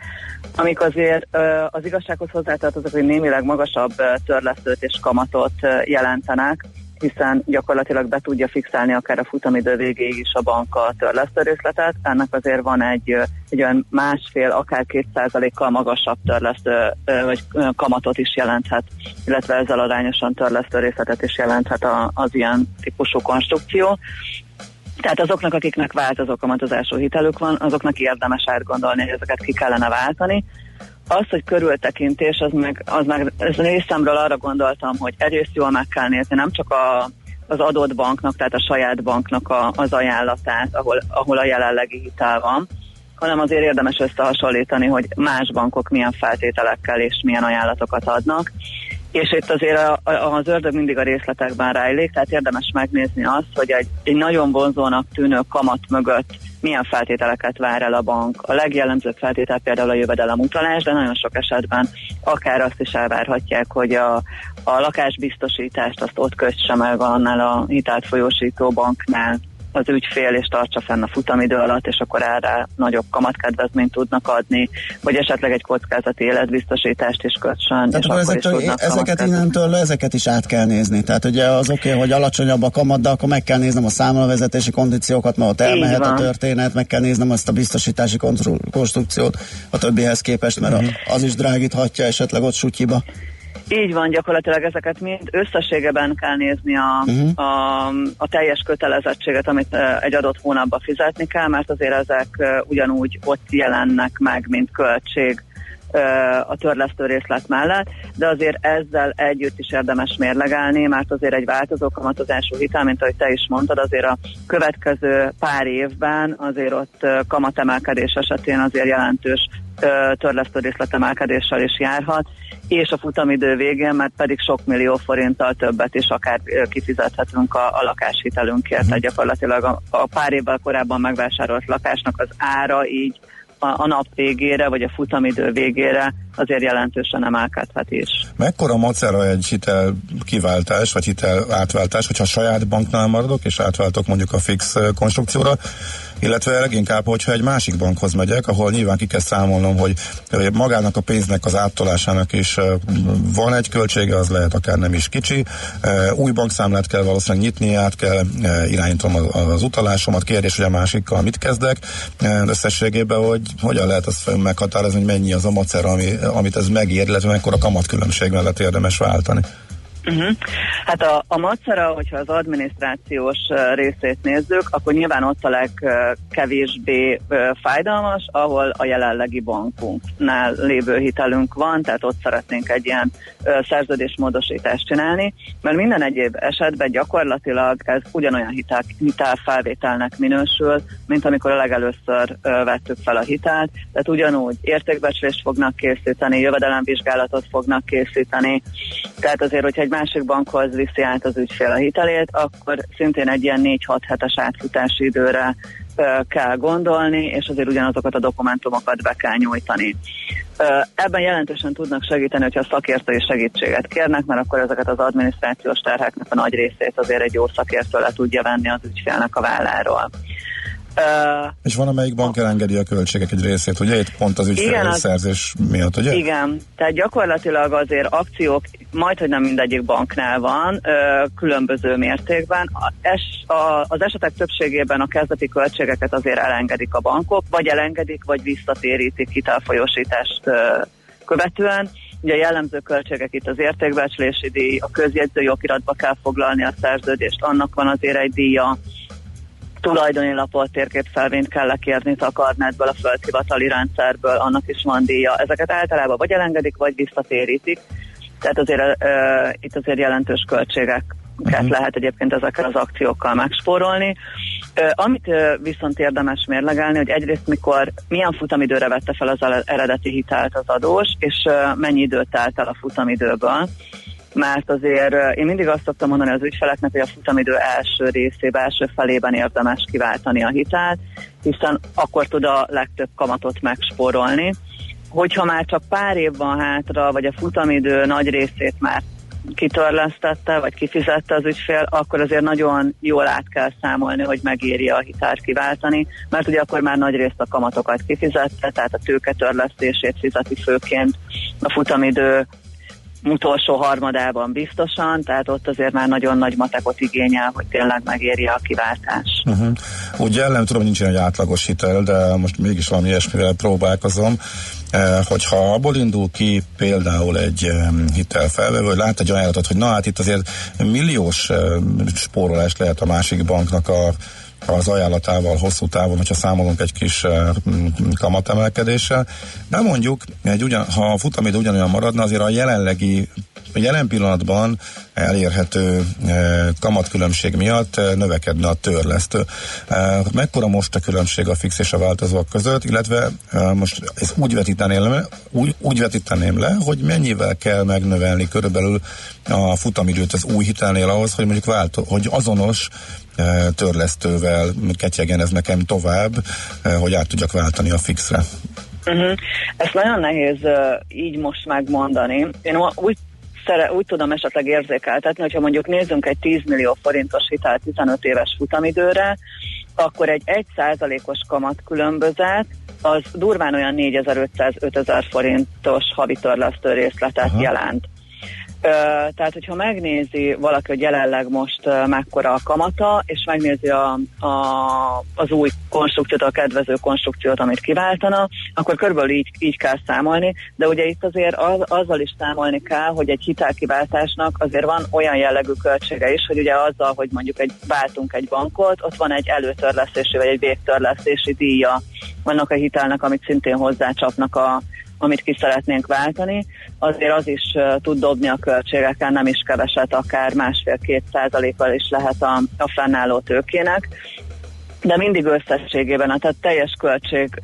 amik azért az igazsághoz hozzátartoznak, hogy némileg magasabb törlesztőt és kamatot jelentenek, hiszen gyakorlatilag be tudja fixálni akár a futamidő végéig is a bank a törlesztő részletet. Ennek azért van egy, egy olyan másfél, akár két százalékkal magasabb törlesztő vagy kamatot is jelenthet, illetve ezzel arányosan törlesztő részletet is jelenthet az ilyen típusú konstrukció. Tehát azoknak, akiknek változó kamatozású hitelük van, azoknak érdemes átgondolni, hogy ezeket ki kellene váltani. Az, hogy körültekintés, az meg, az meg ez részemről arra gondoltam, hogy egyrészt jól meg kell nézni, nem csak a, az adott banknak, tehát a saját banknak a, az ajánlatát, ahol, ahol a jelenlegi hitel van, hanem azért érdemes összehasonlítani, hogy más bankok milyen feltételekkel és milyen ajánlatokat adnak. És itt azért a, a, az ördög mindig a részletekben rejlik, tehát érdemes megnézni azt, hogy egy, egy nagyon vonzónak tűnő kamat mögött milyen feltételeket vár el a bank. A legjellemzőbb feltétel például a jövedelem utalás, de nagyon sok esetben akár azt is elvárhatják, hogy a, a lakásbiztosítást azt ott kösse meg annál a hitelt folyósító banknál az ügyfél, és tartsa fenn a futamidő alatt, és akkor erre nagyobb kamatkedvezményt tudnak adni, vagy esetleg egy kockázati életbiztosítást is kötsön. Tehát és akkor is ezek, tudnak ezeket innentől ezeket is át kell nézni. Tehát ugye az oké, okay, hogy alacsonyabb a kamat, de akkor meg kell néznem a számlavezetési kondíciókat, mert ott elmehet a történet, meg kell néznem azt a biztosítási konstrukciót a többihez képest, mert a- az is drágíthatja esetleg ott sutyiba. Így van, gyakorlatilag ezeket mind összességében kell nézni a, Mhm. a, a teljes kötelezettséget, amit egy adott hónapban fizetni kell, mert azért ezek ugyanúgy ott jelennek meg, mint költség a törlesztő részlet mellett, de azért ezzel együtt is érdemes mérlegelni, mert azért egy változó kamatozású hitel, mint ahogy te is mondtad, azért a következő pár évben azért ott kamatemelkedés esetén azért jelentős törlesztő részletemelkedéssel is járhat, és a futamidő végén, mert pedig sok millió forinttal többet is akár kifizethetünk a, a lakáshitelünkért. Tehát gyakorlatilag a, a pár évvel korábban megvásárolt lakásnak az ára így a, a nap végére, vagy a futamidő végére azért jelentősen emelkedhet is. Mekkora macera egy hitel kiváltás, vagy hitel átváltás, hogyha saját banknál maradok, és átváltok mondjuk a fix konstrukcióra, illetve leginkább, hogyha egy másik bankhoz megyek, ahol nyilván ki kell számolnom, hogy magának a pénznek az áttolásának is van egy költsége, az lehet akár nem is kicsi. Új bankszámlát kell valószínűleg nyitni, át kell irányítom az, utalásomat, kérdés, hogy a másikkal mit kezdek. Összességében, hogy hogyan lehet azt meghatározni, hogy mennyi az a macera, ami, amit ez megér, illetve mekkora kamatkülönbség mellett érdemes váltani. Uh-huh. Hát a, a macera, hogyha az adminisztrációs részét nézzük, akkor nyilván ott a legkevésbé fájdalmas, ahol a jelenlegi bankunknál lévő hitelünk van, tehát ott szeretnénk egy ilyen szerződésmódosítást csinálni, mert minden egyéb esetben gyakorlatilag ez ugyanolyan hitel, hitelfelvételnek minősül, mint amikor a legelőször vettük fel a hitelt, tehát ugyanúgy értékbecslést fognak készíteni, jövedelemvizsgálatot fognak készíteni, tehát azért, hogyha egy másik bankhoz viszi át az ügyfél a hitelét, akkor szintén egy ilyen 4-6 hetes átfutási időre kell gondolni, és azért ugyanazokat a dokumentumokat be kell nyújtani. Ebben jelentősen tudnak segíteni, hogyha szakértői segítséget kérnek, mert akkor ezeket az adminisztrációs terheknek a nagy részét azért egy jó szakértő le tudja venni az ügyfélnek a válláról. Ö, És van, amelyik bank elengedi a költségek egy részét, ugye? Itt pont az ügyfélszerzés miatt, ugye? Igen, tehát gyakorlatilag azért akciók, majd, hogy nem mindegyik banknál van, ö, különböző mértékben. A, es, a, az esetek többségében a kezdeti költségeket azért elengedik a bankok, vagy elengedik, vagy visszatérítik hitelfolyósítást ö, követően. Ugye a jellemző költségek itt az értékbecslési díj, a közjegyző jogiratba kell foglalni a szerződést, annak van azért egy díja, tulajdoni lapot, térképfelvényt kell lekérni takarnátból, a földhivatali rendszerből, annak is van díja. Ezeket általában vagy elengedik, vagy visszatérítik. Tehát azért uh, itt azért jelentős költségeket uh-huh. lehet egyébként ezekkel az akciókkal megspórolni. Uh, amit uh, viszont érdemes mérlegelni, hogy egyrészt mikor, milyen futamidőre vette fel az eredeti hitelt az adós, és uh, mennyi időt telt el a futamidőből mert azért én mindig azt szoktam mondani az ügyfeleknek, hogy a futamidő első részében, első felében érdemes kiváltani a hitelt, hiszen akkor tud a legtöbb kamatot megspórolni. Hogyha már csak pár év van hátra, vagy a futamidő nagy részét már kitörlesztette, vagy kifizette az ügyfél, akkor azért nagyon jól át kell számolni, hogy megéri a hitelt kiváltani, mert ugye akkor már nagy részt a kamatokat kifizette, tehát a tőketörlesztését fizeti főként a futamidő utolsó harmadában biztosan, tehát ott azért már nagyon nagy matekot igényel, hogy tényleg megéri a kiváltás. Uh-huh. Ugye nem tudom, nincs egy átlagos hitel, de most mégis valami ilyesmivel próbálkozom. Eh, hogyha abból indul ki például egy eh, hitelfelvevő, hogy lát egy ajánlatot, hogy na hát itt azért milliós eh, spórolást lehet a másik banknak a az ajánlatával hosszú távon, hogyha számolunk egy kis uh, kamatemelkedéssel. De mondjuk, egy ugyan, ha a futamidő ugyanolyan maradna, azért a jelenlegi a jelen pillanatban elérhető e, kamatkülönbség miatt e, növekedne a törlesztő. E, mekkora most a különbség a fix és a változók között, illetve most ezt úgy vetíteném le, úgy, úgy vetíteném le, hogy mennyivel kell megnövelni körülbelül a futamidőt az új hitelnél ahhoz, hogy mondjuk váltó, hogy azonos törlesztővel ketyegen ez nekem tovább, hogy át tudjak váltani a fixre. Uh-huh. Ezt nagyon nehéz uh, így most megmondani. Én úgy szere, úgy tudom esetleg érzékeltetni, hogyha mondjuk nézzünk egy 10 millió forintos hitel 15 éves futamidőre, akkor egy 1%-os kamatkülönbözet az durván olyan 4500-5000 forintos havi törlesztő részletet Aha. jelent. Tehát, hogyha megnézi valaki, hogy jelenleg most mekkora a kamata, és megnézi a, a, az új konstrukciót, a kedvező konstrukciót, amit kiváltana, akkor körülbelül így, így kell számolni, de ugye itt azért az, azzal is számolni kell, hogy egy hitelkiváltásnak azért van olyan jellegű költsége is, hogy ugye azzal, hogy mondjuk egy váltunk egy bankot, ott van egy előtörlesztési vagy egy végtörlesztési díja vannak a hitelnek, amit szintén hozzácsapnak a amit ki szeretnénk váltani, azért az is tud dobni a költségeken, nem is keveset, akár másfél-két százalékkal is lehet a, a fennálló tőkének. De mindig összességében, tehát teljes költség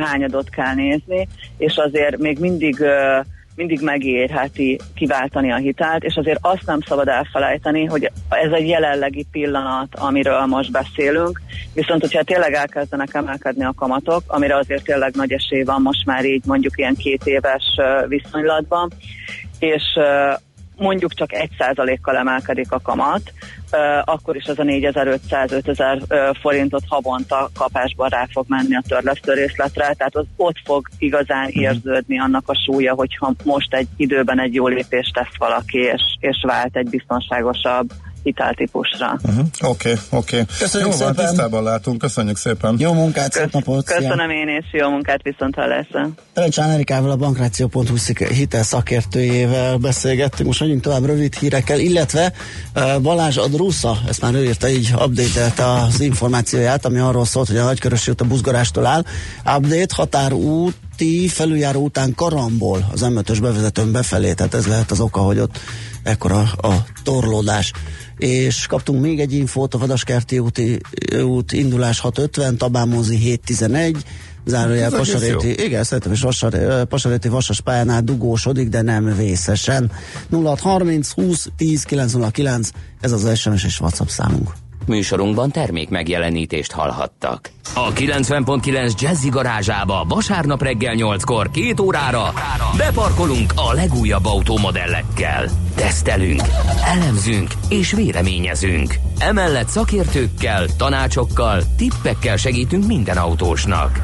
hányadot kell nézni, és azért még mindig uh, mindig megérheti kiváltani a hitelt, és azért azt nem szabad elfelejteni, hogy ez egy jelenlegi pillanat, amiről most beszélünk, viszont hogyha tényleg elkezdenek emelkedni a kamatok, amire azért tényleg nagy esély van most már így mondjuk ilyen két éves viszonylatban, és mondjuk csak 1%-kal emelkedik a kamat, akkor is az a 4500-5000 forintot havonta kapásban rá fog menni a törlesztő részletre, tehát az ott fog igazán érződni annak a súlya, hogyha most egy időben egy jó lépést tesz valaki, és, és vált egy biztonságosabb hiteltípusra. Uh-huh. Oké, oké. Köszönjük Jó van, szépen. tisztában látunk, köszönjük szépen. Jó munkát, szép napot! szia. Köszönöm én, és jó munkát viszont hallásra. Perecs Amerikával, a Bankráció.hu hitel szakértőjével beszélgettünk, most megyünk tovább rövid hírekkel, illetve uh, Balázs Adrusza, ezt már ő írta, így update az információját, ami arról szólt, hogy a Nagykörösi út a buzgarástól áll. Update, határúti felüljáró után karambol az M5-ös bevezetőn befelé, tehát ez lehet az oka, hogy ott ekkora a torlódás. És kaptunk még egy infót, a Vadaskerti úti, út indulás 650, Tabámózi 711, zárójel Pasaréti, igen, szerintem is Vasar, Pasaréti Vasas pályánál dugósodik, de nem vészesen. 0630 20 10 909, ez az SMS és WhatsApp számunk. Műsorunkban termék megjelenítést hallhattak. A 90.9 Jazzy garázsába vasárnap reggel 8-kor két órára beparkolunk a legújabb autómodellekkel. Tesztelünk, elemzünk és véleményezünk. Emellett szakértőkkel, tanácsokkal, tippekkel segítünk minden autósnak.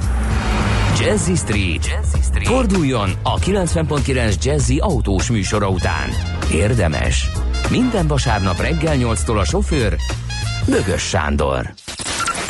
Jazzy Street. Jazzy Street. Forduljon a 90.9 Jazzy autós műsora után. Érdemes. Minden vasárnap reggel 8-tól a sofőr Bögös Sándor.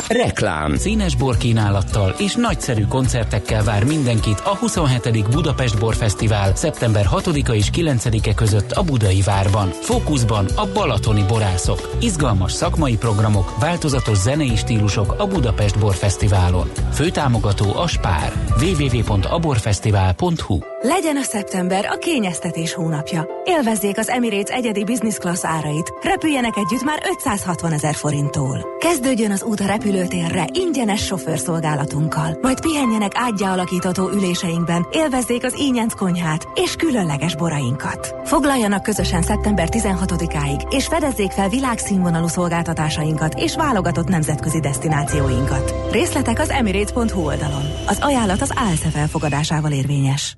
Reklám. Színes borkínálattal és nagyszerű koncertekkel vár mindenkit a 27. Budapest Borfesztivál szeptember 6-a és 9-e között a Budai Várban. Fókuszban a balatoni borászok. Izgalmas szakmai programok, változatos zenei stílusok a Budapest Borfesztiválon. Főtámogató a Spár. www.aborfesztivál.hu Legyen a szeptember a kényeztetés hónapja. Élvezzék az Emirates egyedi business class árait. Repüljenek együtt már 560 ezer forinttól. Kezdődjön az út a repülőtérre ingyenes sofőrszolgálatunkkal. Majd pihenjenek ágyá alakítató üléseinkben, élvezzék az ínyenc konyhát és különleges borainkat. Foglaljanak közösen szeptember 16-áig, és fedezzék fel világszínvonalú szolgáltatásainkat és válogatott nemzetközi destinációinkat. Részletek az emirates.hu oldalon. Az ajánlat az ALSZE felfogadásával érvényes.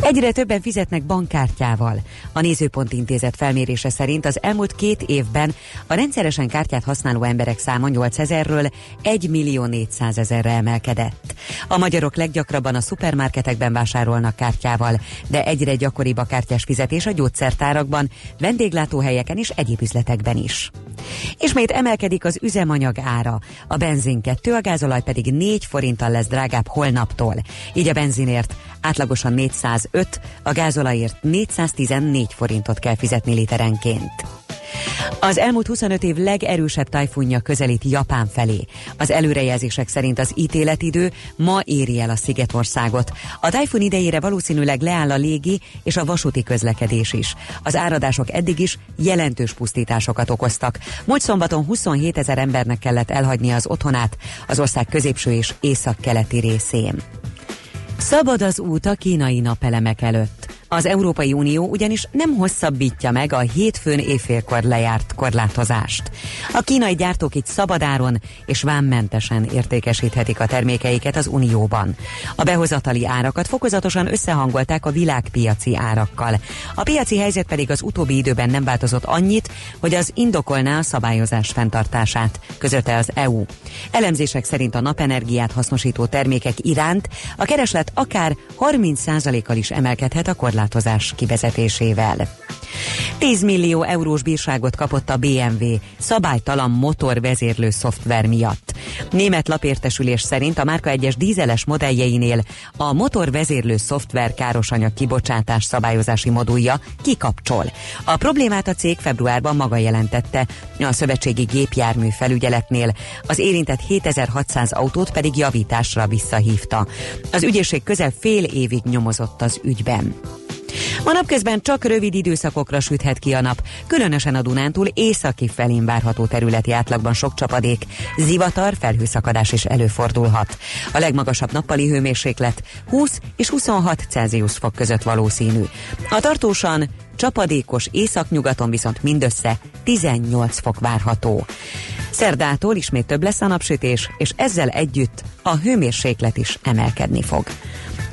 Egyre többen fizetnek bankkártyával. A Nézőpont Intézet felmérése szerint az elmúlt két évben a rendszeresen kártyát használó emberek száma 8 ezerről 1 millió 400 ezerre emelkedett. A magyarok leggyakrabban a szupermarketekben vásárolnak kártyával, de egyre gyakoribb a kártyás fizetés a gyógyszertárakban, vendéglátóhelyeken és egyéb üzletekben is. Ismét emelkedik az üzemanyag ára. A benzin 2, a gázolaj pedig 4 forinttal lesz drágább holnaptól. Így a benzinért átlagosan 405, a gázolajért 414 forintot kell fizetni literenként. Az elmúlt 25 év legerősebb tajfunja közelít Japán felé. Az előrejelzések szerint az ítéletidő ma éri el a Szigetországot. A tajfun idejére valószínűleg leáll a légi és a vasúti közlekedés is. Az áradások eddig is jelentős pusztításokat okoztak. Múlt szombaton 27 ezer embernek kellett elhagyni az otthonát az ország középső és északkeleti részén. Szabad az út a kínai napelemek előtt. Az Európai Unió ugyanis nem hosszabbítja meg a hétfőn éjfélkor lejárt korlátozást. A kínai gyártók itt szabadáron és vámmentesen értékesíthetik a termékeiket az Unióban. A behozatali árakat fokozatosan összehangolták a világpiaci árakkal. A piaci helyzet pedig az utóbbi időben nem változott annyit, hogy az indokolná a szabályozás fenntartását, közölte az EU. Elemzések szerint a napenergiát hasznosító termékek iránt a kereslet akár 30%-kal is emelkedhet a korlátozás kivezetésével. 10 millió eurós bírságot kapott a BMW szabálytalan motorvezérlő szoftver miatt. Német lapértesülés szerint a márka egyes dízeles modelljeinél a motorvezérlő szoftver károsanyag kibocsátás szabályozási modulja kikapcsol. A problémát a cég februárban maga jelentette, a szövetségi gépjármű felügyeletnél az érintett 7600 autót pedig javításra visszahívta. Az ügyészség közel fél évig nyomozott az ügyben. Ma napközben csak rövid időszakokra süthet ki a nap, különösen a Dunántúl északi felén várható területi átlagban sok csapadék, zivatar, felhőszakadás is előfordulhat. A legmagasabb nappali hőmérséklet 20 és 26 Celsius fok között valószínű. A tartósan csapadékos északnyugaton viszont mindössze 18 fok várható. Szerdától ismét több lesz a napsütés, és ezzel együtt a hőmérséklet is emelkedni fog.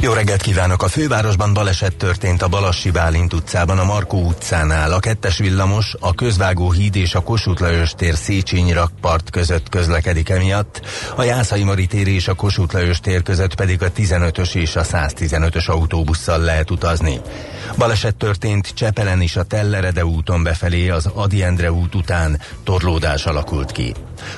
jó reggelt kívánok! A fővárosban baleset történt a Balassi Bálint utcában, a Markó utcánál. A kettes villamos, a Közvágó híd és a Kossuth Lajos tér Széchenyi rakpart között közlekedik emiatt. A Jászai Mari tér és a Kossuth Lajos tér között pedig a 15-ös és a 115-ös autóbusszal lehet utazni. Baleset történt Csepelen is a Tellerede úton befelé az Adi Endre út után torlódás alakult ki.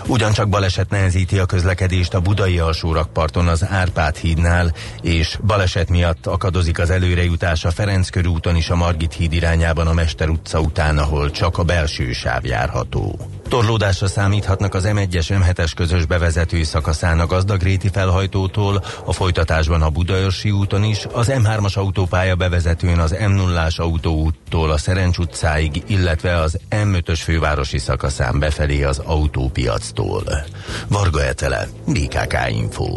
Ugyancsak baleset nehezíti a közlekedést a Budai alsórakparton az Árpád hídnál, és baleset miatt akadozik az előrejutás a Ferenc körúton is a Margit híd irányában a Mester utca után, ahol csak a belső sáv járható. Torlódásra számíthatnak az M1-es M7-es közös bevezető szakaszán a Gazdagréti felhajtótól, a folytatásban a Budaörsi úton is, az M3-as autópálya bevezetőn az M0-ás autóúttól a Szerencs utcáig, illetve az M5-ös fővárosi szakaszán befelé az autópiactól. Varga Etele, BKK Info.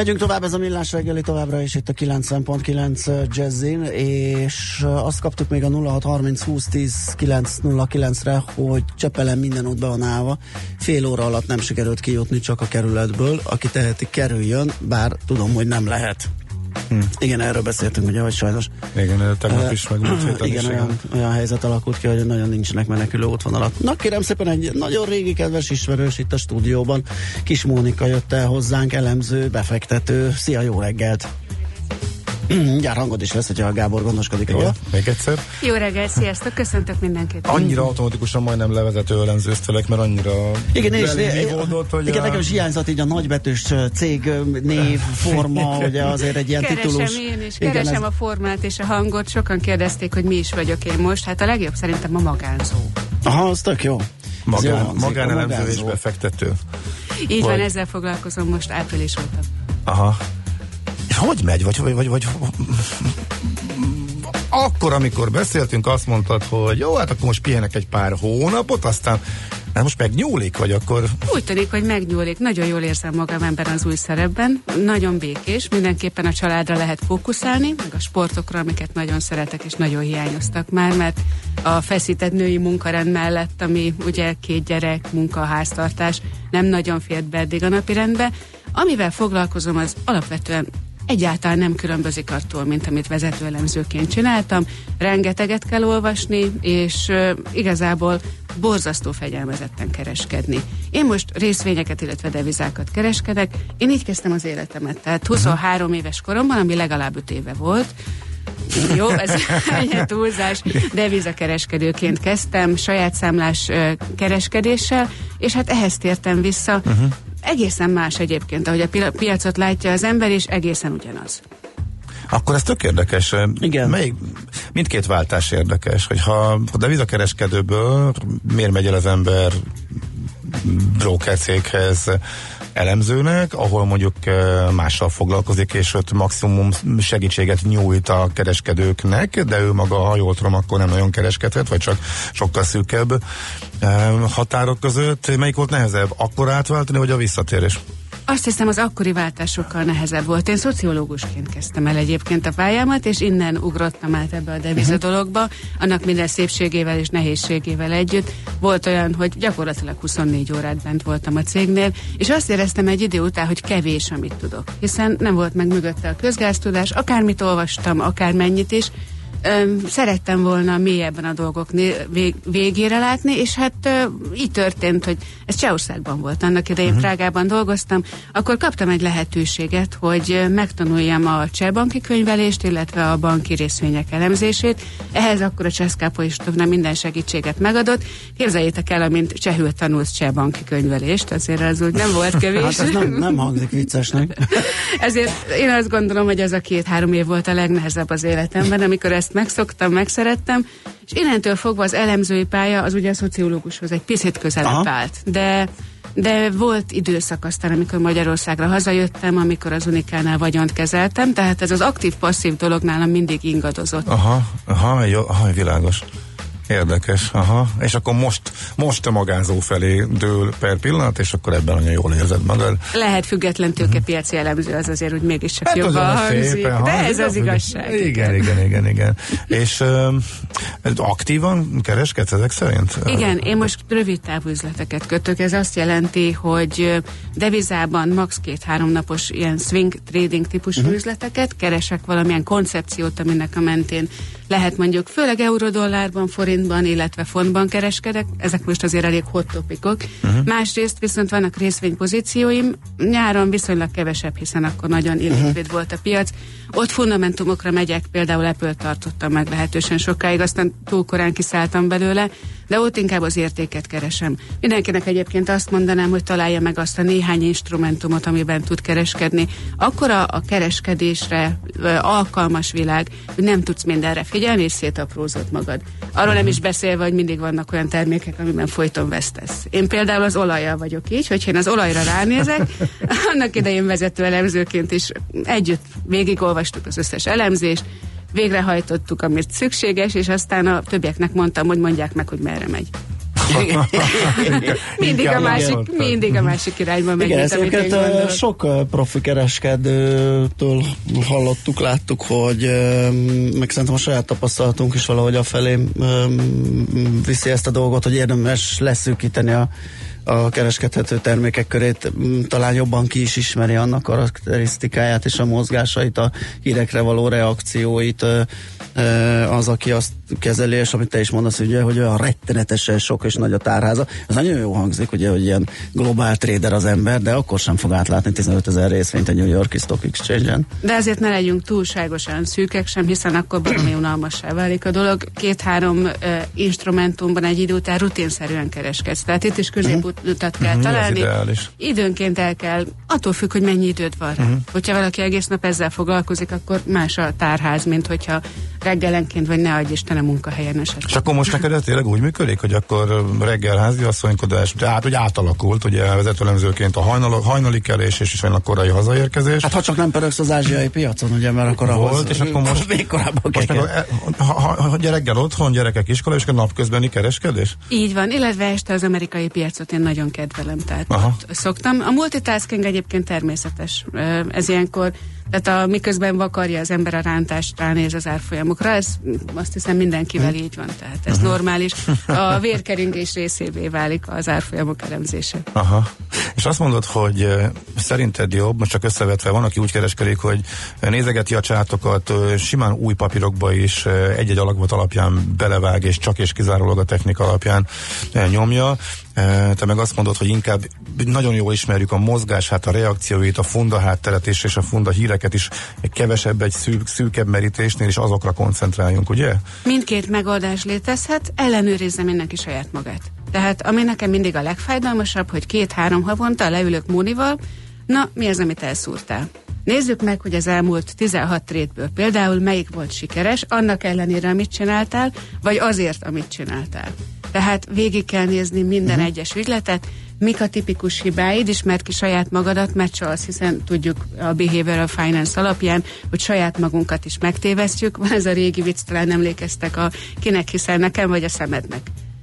Megyünk tovább, ez a millás reggeli továbbra is itt a 90.9 Jazzin, és azt kaptuk még a 0630 20 10 909-re, hogy Csepelen minden út be van állva. Fél óra alatt nem sikerült kijutni csak a kerületből. Aki teheti, kerüljön, bár tudom, hogy nem lehet. Hm. Igen, erről beszéltünk, ugye, hogy sajnos. Igen, tegnap is, meg múlt héten igen, is. olyan, olyan helyzet alakult ki, hogy nagyon nincsenek menekülő útvonalat. Na kérem szépen egy nagyon régi kedves ismerős itt a stúdióban. Kis Mónika jött el hozzánk, elemző, befektető. Szia, jó reggelt! Mindjárt hangod is lesz, hogyha a Gábor gondoskodik róla. Még egyszer. Jó reggel, sziasztok, köszöntök mindenkit. Annyira automatikusan majdnem levezető elemzőztelek, mert annyira Igen, és belivívódott, hogy igen, a... nekem is hiányzott így a nagybetűs cég név, forma, ugye azért egy ilyen keresem titulus. én is, Igen, keresem ez- a formát és a hangot. Sokan kérdezték, hogy mi is vagyok én most. Hát a legjobb szerintem a magánzó. Aha, az tök jó. Magán, a magánelemző és befektető. Így van, Vagy- ezzel foglalkozom most április óta. Aha. Hogy megy? Vagy, vagy, vagy, vagy akkor, amikor beszéltünk, azt mondtad, hogy jó, hát akkor most pihenek egy pár hónapot, aztán hát most megnyúlik, vagy akkor Úgy tűnik, hogy megnyúlik. Nagyon jól érzem magam ebben az új szerepben. Nagyon békés. Mindenképpen a családra lehet fókuszálni, meg a sportokra, amiket nagyon szeretek és nagyon hiányoztak már, mert a feszített női munkarend mellett, ami ugye két gyerek, munka, háztartás, nem nagyon fért be eddig a napirendbe. Amivel foglalkozom, az alapvetően egyáltalán nem különbözik attól, mint amit vezetőelemzőként csináltam. Rengeteget kell olvasni, és uh, igazából borzasztó fegyelmezetten kereskedni. Én most részvényeket, illetve devizákat kereskedek. Én így kezdtem az életemet. Tehát 23 éves koromban, ami legalább 5 éve volt, jó, ez egy túlzás. Devizakereskedőként kezdtem, saját számlás kereskedéssel, és hát ehhez tértem vissza. Uh-huh. Egészen más egyébként, ahogy a pi- piacot látja az ember, és egészen ugyanaz. Akkor ez tök érdekes. Igen. Melyik, mindkét váltás érdekes, hogy ha a devizakereskedőből miért megy el az ember broker céghez elemzőnek, ahol mondjuk mással foglalkozik, és ott maximum segítséget nyújt a kereskedőknek, de ő maga, ha jól tudom, akkor nem nagyon kereskedhet, vagy csak sokkal szűkebb határok között. Melyik volt nehezebb? Akkor átváltani, vagy a visszatérés? Azt hiszem, az akkori váltásokkal nehezebb volt. Én szociológusként kezdtem el egyébként a pályámat, és innen ugrottam át ebbe a deviza Mhm. dologba, annak minden szépségével és nehézségével együtt. Volt olyan, hogy gyakorlatilag 24 órát bent voltam a cégnél, és azt éreztem egy idő után, hogy kevés, amit tudok. Hiszen nem volt meg mögötte a közgáztudás, akármit olvastam, akármennyit is, Öm, szerettem volna mélyebben a dolgok vég- végére látni, és hát ö, így történt, hogy ez Csehországban volt, annak idején uh-huh. Prágában dolgoztam, akkor kaptam egy lehetőséget, hogy megtanuljam a cseh banki könyvelést, illetve a banki részvények elemzését. Ehhez akkor a Cseszkápo is több nem minden segítséget megadott. Képzeljétek el, amint csehül tanulsz cseh banki könyvelést, azért az úgy nem volt kevés. Hát ez nem, nem hangzik viccesnek. Ezért én azt gondolom, hogy ez a két-három év volt a legnehezebb az életemben, amikor ezt megszoktam, megszerettem, és innentől fogva az elemzői pálya az ugye a szociológushoz egy picit közelebb Aha. állt. De de volt időszak aztán, amikor Magyarországra hazajöttem, amikor az Unikánál vagyont kezeltem, tehát ez az aktív-passzív dolog nálam mindig ingadozott. Aha, aha, jó, aha, világos. Érdekes, aha. És akkor most, most a magánzó felé dől per pillanat, és akkor ebben nagyon jól érzed magad. Lehet független tőkepiaci elemző, az azért úgy mégiscsak Hát jobban hangzik. De ez hangzik, az igazság. Igen, igen, igen, igen. És um, aktívan kereskedsz ezek szerint? Igen, én most rövid távú üzleteket kötök. Ez azt jelenti, hogy devizában max. két-három napos ilyen swing trading típusú uh-huh. üzleteket, keresek valamilyen koncepciót, aminek a mentén lehet mondjuk főleg eurodollárban, forintban, illetve fontban kereskedek. Ezek most azért elég hot topikok. Mhm. Uh-huh. Másrészt viszont vannak részvénypozícióim. Nyáron viszonylag kevesebb, hiszen akkor nagyon illikvid uh-huh. volt a piac. Ott fundamentumokra megyek, például Apple tartottam meg lehetősen sokáig, aztán túl korán kiszálltam belőle, de ott inkább az értéket keresem. Mindenkinek egyébként azt mondanám, hogy találja meg azt a néhány instrumentumot, amiben tud kereskedni. Akkor a, a kereskedésre alkalmas világ, hogy nem tudsz mindenre figyelni, és szétaprózod magad. Arról nem is beszélve, hogy mindig vannak olyan termékek, amiben folyton vesztesz. Én például az olajjal vagyok így, hogyha én az olajra ránézek, annak idején vezető elemzőként is együtt végigolvastuk az összes elemzést, végrehajtottuk, amit szükséges, és aztán a többieknek mondtam, hogy mondják meg, hogy merre megy. mindig a másik, mindig a másik irányba megy, Igen, ezt egyébként sok profi kereskedőtől hallottuk, láttuk, hogy meg szerintem a saját tapasztalatunk is valahogy a felé viszi ezt a dolgot, hogy érdemes leszűkíteni a, a kereskedhető termékek körét, M, talán jobban ki is ismeri annak karakterisztikáját és a mozgásait, a hírekre való reakcióit, az, aki azt kezeli, és amit te is mondasz, ugye, hogy olyan rettenetesen sok és nagy a tárháza. Ez nagyon jó hangzik, ugye, hogy ilyen globál trader az ember, de akkor sem fog átlátni 15 ezer részvényt a New Yorki Stock Exchange-en. De azért ne legyünk túlságosan szűkek sem, hiszen akkor baromi unalmassá válik a dolog. Két-három uh, instrumentumban egy idő után rutinszerűen kereskedsz. Tehát itt is középutat kell Mhm, ez találni. Időnként el kell, attól függ, hogy mennyi időd van rá. Mhm. Hogyha valaki egész nap ezzel foglalkozik, akkor más a tárház, mint hogyha reggelenként, vagy ne adj Isten a munkahelyen esetleg. És akkor most neked ez tényleg úgy működik, hogy akkor reggel házi asszonykodás, de hát ugye átalakult, ugye vezetőlemzőként a hajnal, hajnali kelés és is a korai hazaérkezés. Hát ha csak nem pörögsz az ázsiai piacon, ugye, mert akkor ahhoz Volt, és akkor most, még korábban most kell. meg, a- ha, ha, ha, reggel otthon, gyerekek iskola, és a napközbeni kereskedés? Így van, illetve este az amerikai piacot én nagyon kedvelem, tehát szoktam. A multitasking egyébként természetes. Ez ilyenkor, tehát a, miközben vakarja az ember a rántást, ránéz az árfolyamokra, ez azt hiszem mindenkivel így van, tehát ez normális. A vérkeringés részévé válik az árfolyamok elemzése. Aha. És azt mondod, hogy szerinted jobb, most csak összevetve van, aki úgy kereskedik, hogy nézegeti a csátokat, simán új papírokba is egy-egy alakvot alapján belevág, és csak és kizárólag a technika alapján nyomja. Te meg azt mondod, hogy inkább nagyon jól ismerjük a mozgását, a reakcióit, a funda hátteret és, a funda híreket is egy kevesebb, egy szűk, szűkebb merítésnél, és azokra koncentráljunk, ugye? Mindkét megoldás létezhet, ellenőrizze mindenki saját magát. Tehát ami nekem mindig a legfájdalmasabb, hogy két-három havonta leülök Mónival, na mi az, amit elszúrtál? Nézzük meg, hogy az elmúlt 16 trétből például melyik volt sikeres, annak ellenére, amit csináltál, vagy azért, amit csináltál. Tehát végig kell nézni minden uh-huh. egyes ügyletet, mik a tipikus hibáid, ismert ki saját magadat, mert csalsz, hiszen tudjuk a Behavioral Finance alapján, hogy saját magunkat is megtévesztjük. Van ez a régi vicc, talán emlékeztek, a kinek hiszel nekem, vagy a szemednek.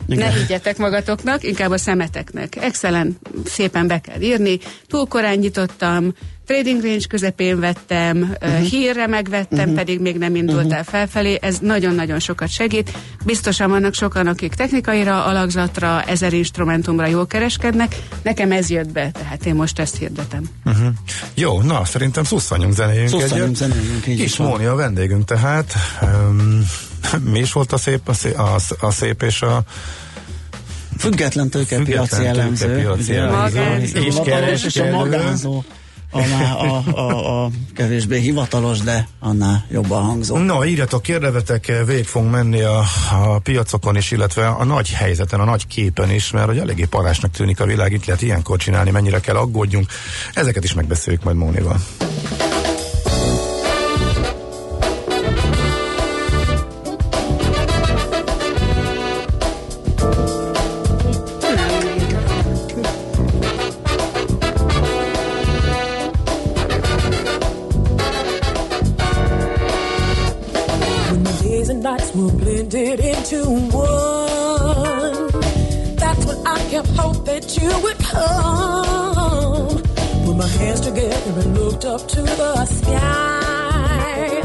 Igen. Ne higgyetek magatoknak, inkább a szemeteknek. Excellent, szépen be kell írni. Túl korán nyitottam, trading range közepén vettem, uh-huh. hírre megvettem, uh-huh. pedig még nem indult uh-huh. el felfelé. Ez nagyon-nagyon sokat segít. Biztosan vannak sokan, akik technikaira, alakzatra, ezer instrumentumra jól kereskednek. Nekem ez jött be, tehát én most ezt hirdetem. Uh-huh. Jó, na, szerintem szusszanyunk zenéjünk Szusszanyunk egyet. zenéjünk, így van. Móni a vendégünk tehát. Um, mi is volt a szép, a szép, a, a szép és a Független tőkepiaci Független elemző. tőkepiaci az És hivatalos és a kereskedő. magánzó. A, a, a, a kevésbé hivatalos, de annál jobban hangzó. No, írjatok, kérdevetek, végig fogunk menni a, a piacokon is, illetve a nagy helyzeten, a nagy képen is, mert hogy eléggé parásnak tűnik a világ, itt lehet ilyenkor csinálni, mennyire kell aggódjunk. Ezeket is megbeszéljük majd Mónival. Days and nights were blended into one. That's when I kept hope that you would come. Put my hands together and looked up to the sky.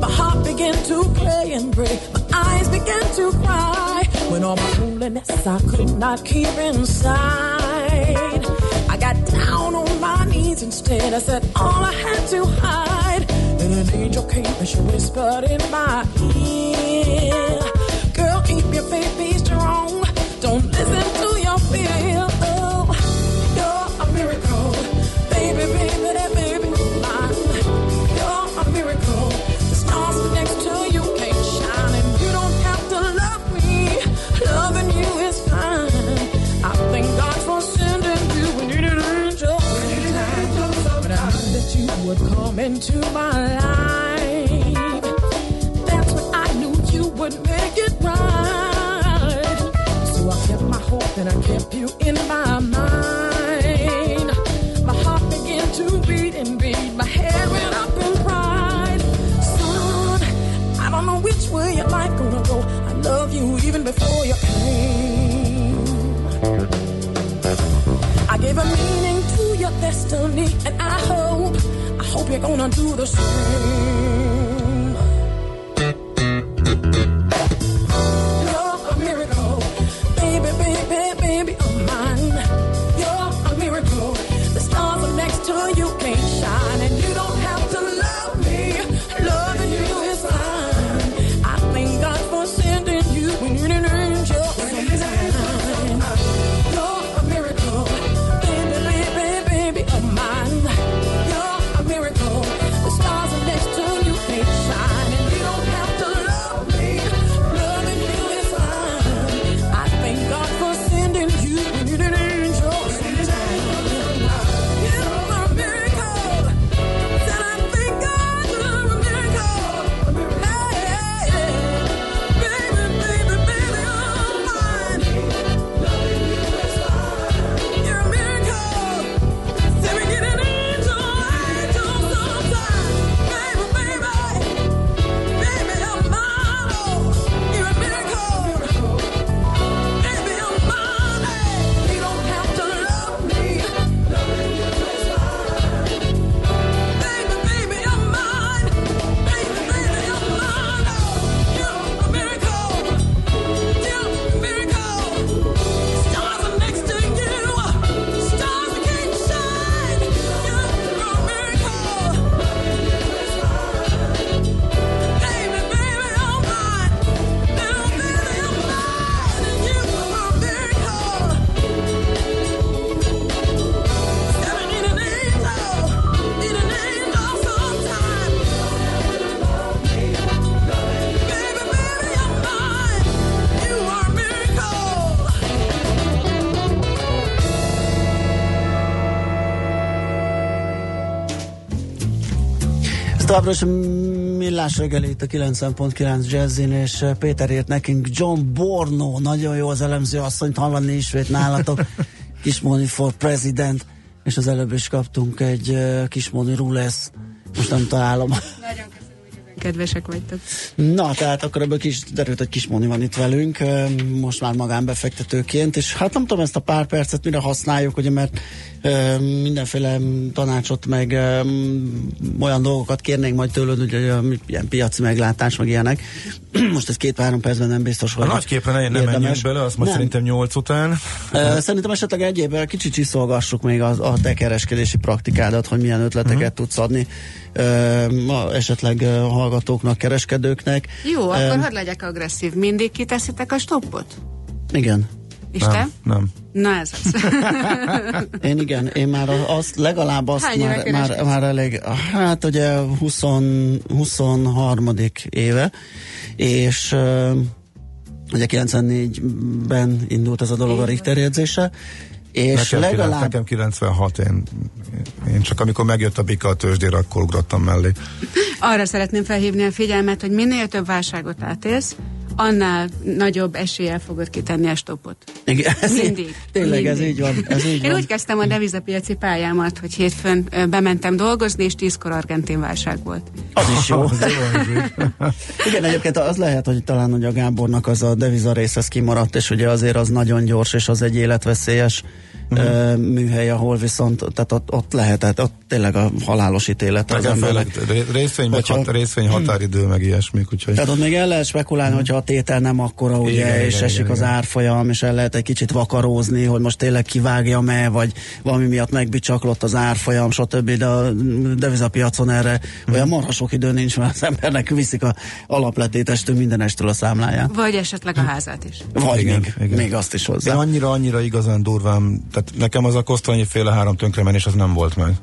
My heart began to play and break. My eyes began to cry. When all my loneliness I could not keep inside. I got down on my knees instead. I said all I had to hide. An angel came and she whispered in my ear. we're gonna do the same. Továbbra is millás reggeli itt a 90.9 Jazzin, és eh, Péter írt nekünk John Borno, nagyon jó az elemző asszonyt hallani ismét nálatok, Kismoni for President, és az előbb is kaptunk egy uh, Kismoni Rules, most nem találom. Kedvesek vagytok. Na, tehát akkor ebből kis derült, hogy Kismoni van itt velünk, ö, most már magánbefektetőként, és hát nem tudom ezt a pár percet mire használjuk, ugye, mert mindenféle tanácsot, meg olyan dolgokat kérnénk majd tőled, hogy ilyen piaci meglátás, meg ilyenek. most ez két-három percben nem biztos, A hogy nagy képre ne, ne menjünk bele, azt most Nem. szerintem 8 után. Szerintem esetleg egyébben kicsit csiszolgassuk még a, a te kereskedési praktikádat, hogy milyen ötleteket uh-huh. tudsz adni ma esetleg hallgatóknak, kereskedőknek. Jó, akkor hadd legyek agresszív. Mindig kiteszitek a stoppot? Igen. És te? Nem. Na ez az. Én igen, én már azt legalább azt Hány már, már, már elég, hát ugye 20, 23. éve, és ugye 94-ben indult ez a dolog a Richter jegyzése, és nekem, legalább kilenc- nekem 96, én, én csak amikor megjött a bika a tőzsdére, akkor ugrottam mellé. Arra szeretném felhívni a figyelmet, hogy minél több válságot átélsz, annál nagyobb eséllyel fogod kitenni a stoppot. Igen, ez Mindig. így- tényleg ez Mindig. így van, ez így Én van. úgy kezdtem a devizapiaci pályámat, hogy hétfőn bementem dolgozni, és tízkor argentin válság volt. Az is jó. Igen, egyébként az lehet, hogy talán hogy a Gábornak az a deviza rész ez kimaradt, és ugye azért az nagyon gyors, és az egy életveszélyes uh műhely, ahol viszont, tehát ott, ott lehetett, ott tényleg a halálos ítélet az embernek. részvény, vagy Hogyha- hat, részvény határidő, meg ilyesmik, úgyhogy... Tehát ott még el lehet spekulálni, hogyha a tétel nem akkora, ugye, Igen, és igen, esik igen, az igen. árfolyam, és el lehet egy kicsit vakarózni, hogy most tényleg kivágjam-e, vagy valami miatt megbicsaklott az árfolyam, stb. De a devizapiacon erre Mhm. olyan marha sok idő nincs, mert az embernek viszik a alapletétestől mindenestől a számláját. Vagy esetleg a házát is. Vagy Igen, még, igen. még azt is hozzá. Én annyira, annyira igazán durván, tehát nekem az a kosztolnyi féle három tönkremenés az nem volt meg.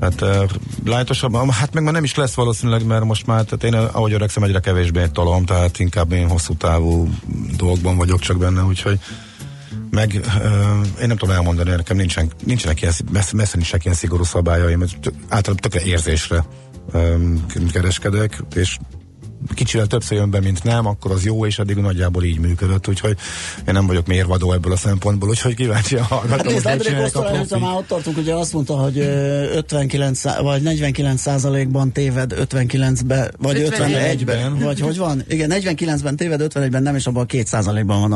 Hát uh, lájtosabb, hát meg már nem is lesz valószínűleg, mert most már, tehát én eh, ahogy öregszem egyre kevésbé tolom, tehát inkább én hosszú távú dolgokban vagyok csak benne, úgyhogy meg uh, én nem tudom elmondani, nekem nincsen, nincsenek ilyen, messze, messze nincsenek ilyen szigorú szabályaim, általában tökre érzésre um, kereskedek, és kicsivel többször jön be, mint nem, akkor az jó, és eddig nagyjából így működött, úgyhogy én nem vagyok mérvadó ebből a szempontból, úgyhogy kíváncsi a Hát nézd, hogy André csinálják a Kosztolán, profi. már ott tartunk, ugye azt mondta, hogy ö, 59 szá- vagy 49 százalékban téved, 59-ben, vagy 51-ben, 51-ben. vagy hogy van? Igen, 49-ben téved, 51-ben nem, és abban a 2 százalékban van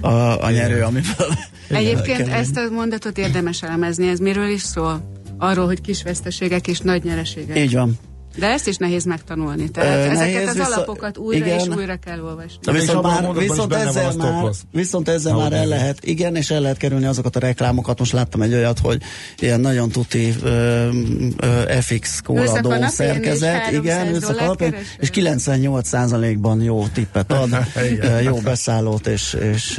a, a, a nyerő, amiből Egyébként kell- ezt a mondatot érdemes elemezni. Ez miről is szól? Arról, hogy kis veszteségek és nagy nyereségek. Így van. De ezt is nehéz megtanulni. Tehát Ö, ezeket nehéz, az vissza- alapokat újra és igen. újra kell olvasni. De viszont, már, viszont, ezzel már, viszont ezzel már el lehet, igen, és el lehet kerülni azokat a reklámokat. Most láttam egy olyat, hogy ilyen nagyon tuti ö, ö, FX kóladó és szerkezet, 300 igen, keres. és 98%-ban jó tippet ad, jó beszállót, és, és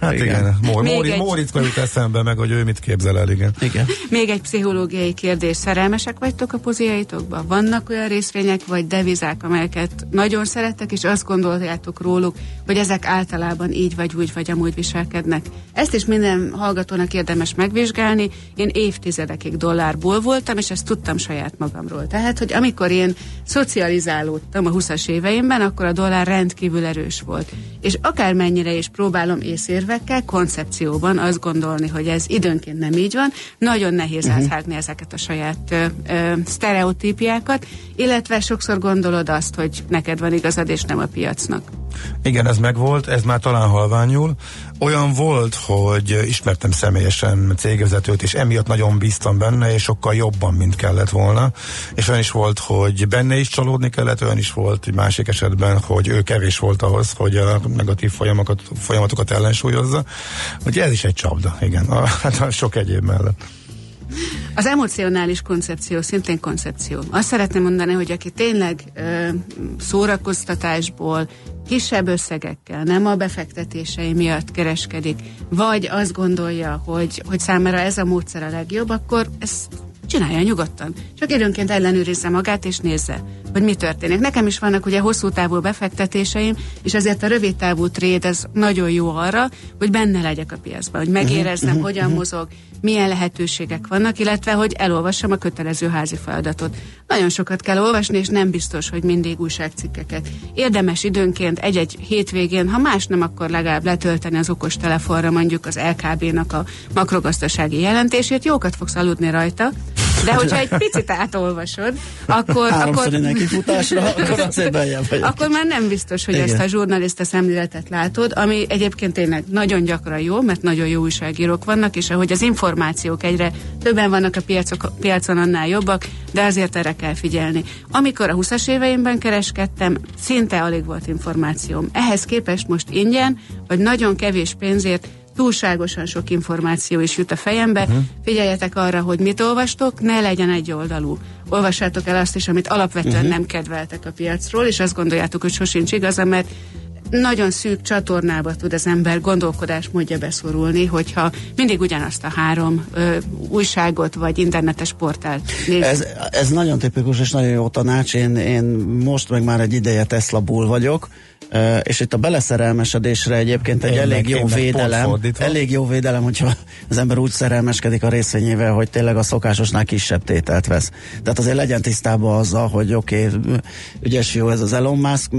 hát igen, igen. Móri, Móricka jut eszembe meg, hogy ő mit képzel el, igen. igen. Még egy pszichológiai kérdés. Szerelmesek vagytok a poziaitokban? Vannak olyan részvények vagy devizák, amelyeket nagyon szerettek, és azt gondoljátok róluk, hogy ezek általában így vagy úgy vagy amúgy viselkednek? Ezt is minden hallgatónak érdemes megvizsgálni. Én évtizedekig dollárból voltam, és ezt tudtam saját magamról. Tehát, hogy amikor én szocializálódtam a 20-as éveimben, akkor a dollár rendkívül erős volt. És akármennyire is próbálom észérvekkel, koncepcióban azt gondolni, hogy ez időnként nem így van, nagyon nehéz uh-huh. áthágni ezeket a saját ö, ö, sztereotípiákat, illetve sokszor gondolod azt, hogy neked van igazad, és nem a piacnak. Igen, ez megvolt, ez már talán halványul. Olyan volt, hogy ismertem személyesen cégvezetőt, és emiatt nagyon bíztam benne, és sokkal jobban, mint kellett volna. És olyan is volt, hogy benne is csalódni kellett, olyan is volt egy másik esetben, hogy ő kevés volt ahhoz, hogy a negatív folyamatokat, folyamatokat ellensúlyozza. Hogy ez is egy csapda, igen, a, hát a sok egyéb mellett. Az emocionális koncepció szintén koncepció. Azt szeretném mondani, hogy aki tényleg ö, szórakoztatásból, kisebb összegekkel, nem a befektetései miatt kereskedik, vagy azt gondolja, hogy, hogy számára ez a módszer a legjobb, akkor ezt csinálja nyugodtan. Csak időnként ellenőrizze magát, és nézze, hogy mi történik. Nekem is vannak ugye hosszú távú befektetéseim, és ezért a rövid távú trade ez nagyon jó arra, hogy benne legyek a piacban, hogy megérezzem, Mhm, hogyan mhm. mozog, milyen lehetőségek vannak, illetve hogy elolvassam a kötelező házi feladatot. Nagyon sokat kell olvasni, és nem biztos, hogy mindig újságcikkeket. Érdemes időnként egy-egy hétvégén, ha más nem, akkor legalább letölteni az okos telefonra mondjuk az LKB-nak a makrogazdasági jelentését, jókat fogsz aludni rajta, de hogyha egy picit átolvasod, akkor, akkor, nekifutásra, akkor azért beljebb vagyok. akkor már nem biztos, hogy Igen. ezt a zsurnalista szemléletet látod, ami egyébként tényleg nagyon gyakran jó, mert nagyon jó újságírók vannak, és ahogy az információk egyre többen vannak a piacok, piacon, annál jobbak, de azért erre kell figyelni. Amikor a 20-as éveimben kereskedtem, szinte alig volt információm. Ehhez képest most ingyen, vagy nagyon kevés pénzért túlságosan sok információ is jut a fejembe. Uh-huh. Figyeljetek arra, hogy mit olvastok, ne legyen egy oldalú. Olvassátok el azt is, amit alapvetően uh-huh. nem kedveltek a piacról, és azt gondoljátok, hogy sosincs igaza, mert nagyon szűk csatornába tud az ember gondolkodás módja beszorulni, hogyha mindig ugyanazt a három ö, újságot vagy internetes portált néz. Ez, ez nagyon tipikus és nagyon jó tanács. Én, én most meg már egy ideje Tesla bull vagyok, és itt a beleszerelmesedésre egyébként egy Én elég meg- jó védelem. Elég jó védelem, hogyha az ember úgy szerelmeskedik a részvényével, hogy tényleg a szokásosnál kisebb tételt vesz. Tehát azért legyen tisztában azzal, hogy oké, okay, ügyes jó ez az Elon Musk,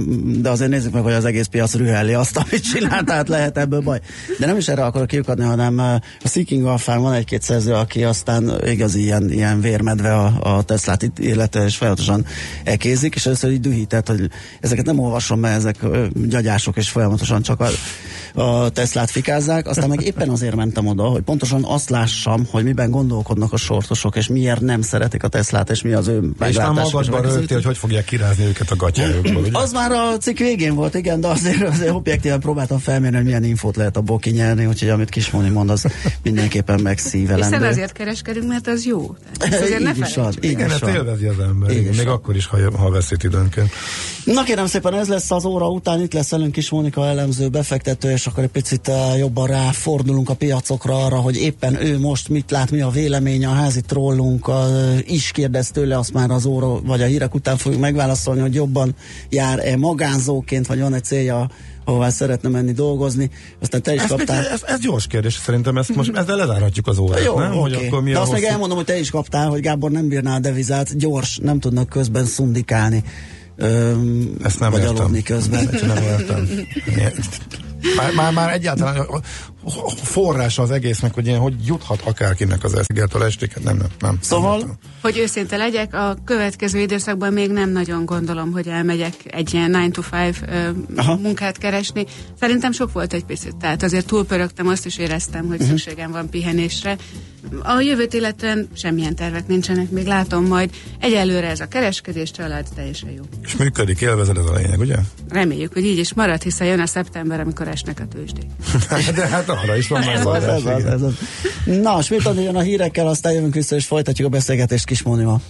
de azért nézzük meg, hogy az egész piac rühelli azt, amit csinál, tehát lehet ebből baj. De nem is erre akarok kiukadni, hanem a Seeking Alphán van egy-két szerző, aki aztán igazi ilyen, ilyen vérmedve a, a Teslát élete, és folyamatosan elkézik, és először így dühített, hogy ezeket nem olvasom, mert ezek gyagyások, és folyamatosan csak a, a Teslát fikázzák. Aztán meg éppen azért mentem oda, hogy pontosan azt lássam, hogy miben gondolkodnak a sortosok, és miért nem szeretik a Teslát, és mi az ő És már meglátásuk. magadban rögtél, hogy hogy fogják kirázni őket a gatyájukból, ugye? Az már a cikk végén volt, igen, de azért, azért objektíven próbáltam felmérni, hogy milyen infót lehet abból kinyerni, úgyhogy amit Kismoni mond, az mindenképpen Hiszen megszívelendő. azért kereskedünk, mert az jó. Tehát ezt azért ne Így is felejtsük. van, így Igen, is van. élvezi az ember, Így igen, is még van. akkor is, ha, ha veszít időnként. Na kérem szépen, ez lesz az óra után, itt lesz velünk is Mónika elemző, befektető, és akkor egy picit uh, jobban ráfordulunk a piacokra arra, hogy éppen ő most mit lát, mi a véleménye, a házi trollunk uh, is kérdez tőle, azt már az óra vagy a hírek után fogjuk megválaszolni, hogy jobban jár-e magánzóként, vagy van egy célja, ahová szeretne menni dolgozni. Aztán te is Ez, még, kaptál. ez, ez gyors kérdés, szerintem ezt most ezzel lezárhatjuk az órát, Jó, nem? Hogy oké. akkor mi De azt még hosszú- elmondom, hogy te is kaptál, hogy Gábor nem bírná a devizát, gyors, nem tudnak közben szundikálni. öm, Ezt nem vagy értem. aludni közben. Ezt nem értem. Már, már, már egyáltalán forrása az egésznek, hogy ilyen, hogy juthat akárkinek az eszigertől estéket, nem, nem, nem. Szóval Hogy őszinte legyek, a következő időszakban még nem nagyon gondolom, hogy elmegyek egy ilyen 9 to 5 ö, munkát keresni. Szerintem sok volt egy picit, tehát azért túlpörögtem, azt is éreztem, hogy Mhm. szükségem van pihenésre. A jövőt illetően semmilyen tervek nincsenek, még látom majd. Egyelőre ez a kereskedés család teljesen jó. És működik, élvezed ez a lényeg, ugye? Reméljük, hogy így is marad, hiszen jön a szeptember, amikor esnek a tőzsdék. De hát arra is van Ez az, ez az, ez az. Na, Smitani jön a hírekkel, aztán jövünk vissza és folytatjuk a beszélgetést Kismónival.